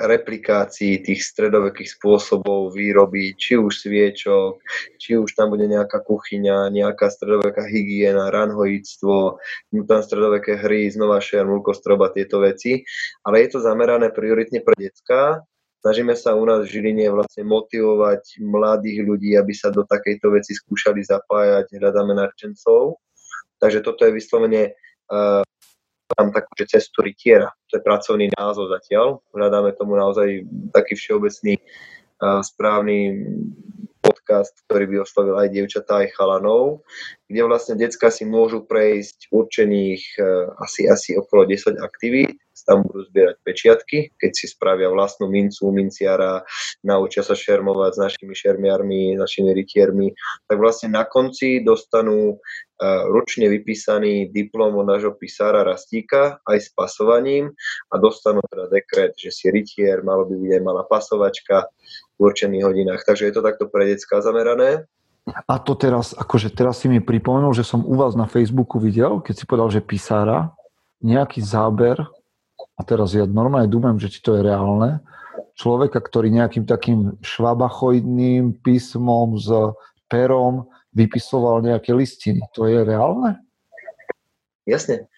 replikácii tých stredovekých spôsobov výroby, či už sviečok, či už tam bude nejaká kuchyňa, nejaká stredoveká hygiena, ranhojíctvo, tam stredoveké hry, znova šer, mulkostroba, tieto veci. Ale je to zamerané prioritne pre detská, Snažíme sa u nás v Žiline vlastne motivovať mladých ľudí, aby sa do takejto veci skúšali zapájať, hľadáme nadšencov. Takže toto je vyslovene uh, tam takú, že cestu rytiera. To je pracovný názov zatiaľ. Hľadáme tomu naozaj taký všeobecný správny podcast, ktorý by oslovil aj dievčatá, aj chalanov, kde vlastne decka si môžu prejsť určených uh, asi, asi okolo 10 aktivít tam budú zbierať pečiatky, keď si spravia vlastnú mincu, minciara, naučia sa šermovať s našimi šermiarmi, našimi rytiermi, tak vlastne na konci dostanú uh, ručne vypísaný diplom od nášho písara Rastíka aj s pasovaním a dostanú teda dekret, že si rytier, malo by byť aj malá pasovačka v určených hodinách. Takže je to takto pre detská zamerané. A to teraz, akože teraz si mi pripomenul, že som u vás na Facebooku videl, keď si povedal, že písára, nejaký záber a teraz ja normálne dúmam, že či to je reálne, človeka, ktorý nejakým takým švabachoidným písmom s perom vypisoval nejaké listiny. To je reálne? Jasne.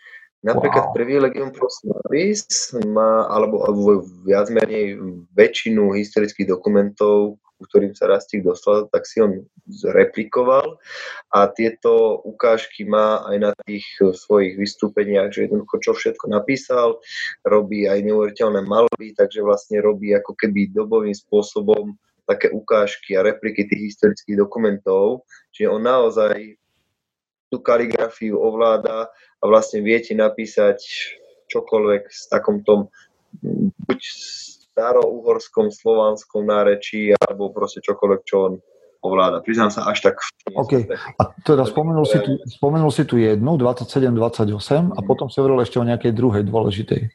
Napríklad wow. Privilegium Proslavis má, alebo, alebo viac menej väčšinu historických dokumentov ktorým sa Rastík dostal, tak si on zreplikoval. A tieto ukážky má aj na tých svojich vystúpeniach, že jednoducho čo všetko napísal, robí aj neuveriteľné malby, takže vlastne robí ako keby dobovým spôsobom také ukážky a repliky tých historických dokumentov, čiže on naozaj tú kaligrafiu ovláda a vlastne viete napísať čokoľvek s takom tom buď starouhorskom, slovanskom nárečí alebo proste čokoľvek, čo on ovláda. Priznám sa, až tak... OK. A teda spomenul si, tu, spomenul si tu jednu, 27-28 a mhm. potom si hovoril ešte o nejakej druhej dôležitej.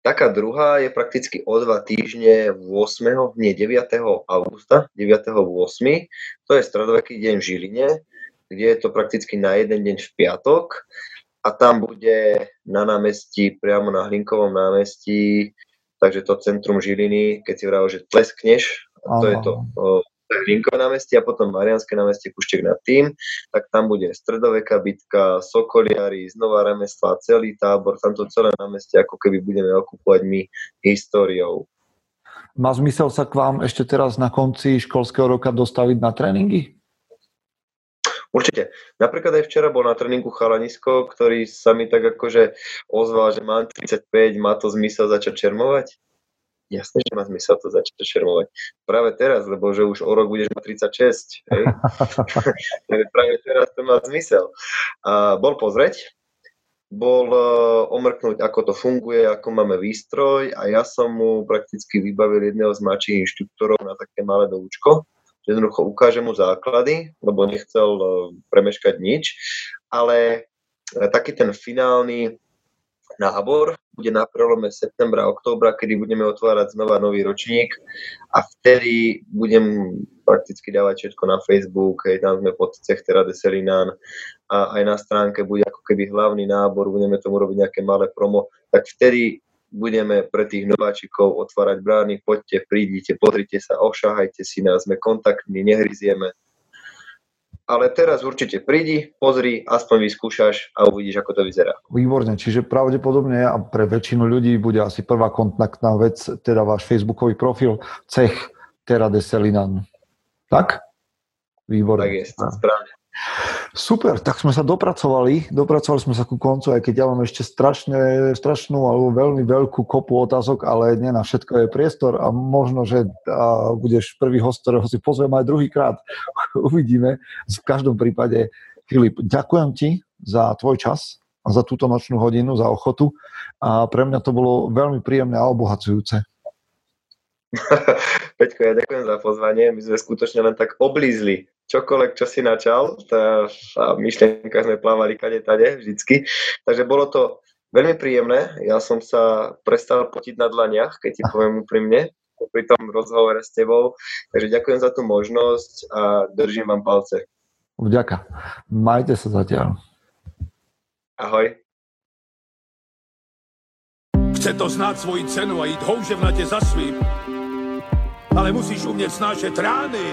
Taká druhá je prakticky o dva týždne 8. nie 9. augusta, 9. 8. To je stredoveký deň v Žiline, kde je to prakticky na jeden deň v piatok a tam bude na námestí, priamo na Hlinkovom námestí, takže to centrum Žiliny, keď si vravel, že tleskneš, to je to Hlinkové námestie a potom Marianské námestie Kuštek nad tým, tak tam bude stredoveká bitka, Sokoliari, znova remesla, celý tábor, tamto celé námestie ako keby budeme okupovať my históriou. Má zmysel sa k vám ešte teraz na konci školského roka dostaviť na tréningy? Určite. Napríklad aj včera bol na tréningu chalanisko, ktorý sa mi tak akože ozval, že mám 35, má to zmysel začať čermovať? Jasne, že má zmysel to začať čermovať. Práve teraz, lebo že už o rok budeš mať 36, hej? [laughs] práve teraz to má zmysel. A bol pozrieť, bol uh, omrknúť, ako to funguje, ako máme výstroj a ja som mu prakticky vybavil jedného z mladších inštruktorov na také malé doučko, jednoducho ukáže mu základy, lebo nechcel e, premeškať nič, ale e, taký ten finálny nábor bude na prelome septembra a októbra, kedy budeme otvárať znova nový ročník a vtedy budem prakticky dávať všetko na Facebook, hej, tam sme pod cech Terra de Selinán a aj na stránke bude ako keby hlavný nábor, budeme tomu robiť nejaké malé promo, tak vtedy budeme pre tých nováčikov otvárať brány, poďte, prídite, pozrite sa, ošahajte si nás, sme kontaktní, nehryzieme. Ale teraz určite prídi, pozri, aspoň vyskúšaš a uvidíš, ako to vyzerá. Výborne, čiže pravdepodobne a pre väčšinu ľudí bude asi prvá kontaktná vec, teda váš facebookový profil, cech Terra de Selinan. Tak? Výborne. Tak je, správne. Super, tak sme sa dopracovali, dopracovali sme sa ku koncu, aj keď ja mám ešte strašne, strašnú alebo veľmi veľkú kopu otázok, ale nie na všetko je priestor a možno, že a budeš prvý host, ktorého si pozvem aj druhýkrát. [laughs] Uvidíme. V každom prípade, Filip, ďakujem ti za tvoj čas a za túto nočnú hodinu, za ochotu a pre mňa to bolo veľmi príjemné a obohacujúce. [laughs] Peťko, ja ďakujem za pozvanie. My sme skutočne len tak oblízli čokoľvek, čo si načal. Tá, tá myšlienka sme plávali kade tade vždycky. Takže bolo to veľmi príjemné. Ja som sa prestal potiť na dlaniach, keď ti poviem úprimne, pri tom rozhovore s tebou. Takže ďakujem za tú možnosť a držím vám palce. Vďaka. Majte sa zatiaľ. Ahoj. Chce to znát svoji cenu a jít houževnatě za svým ale musíš umět snášet rány.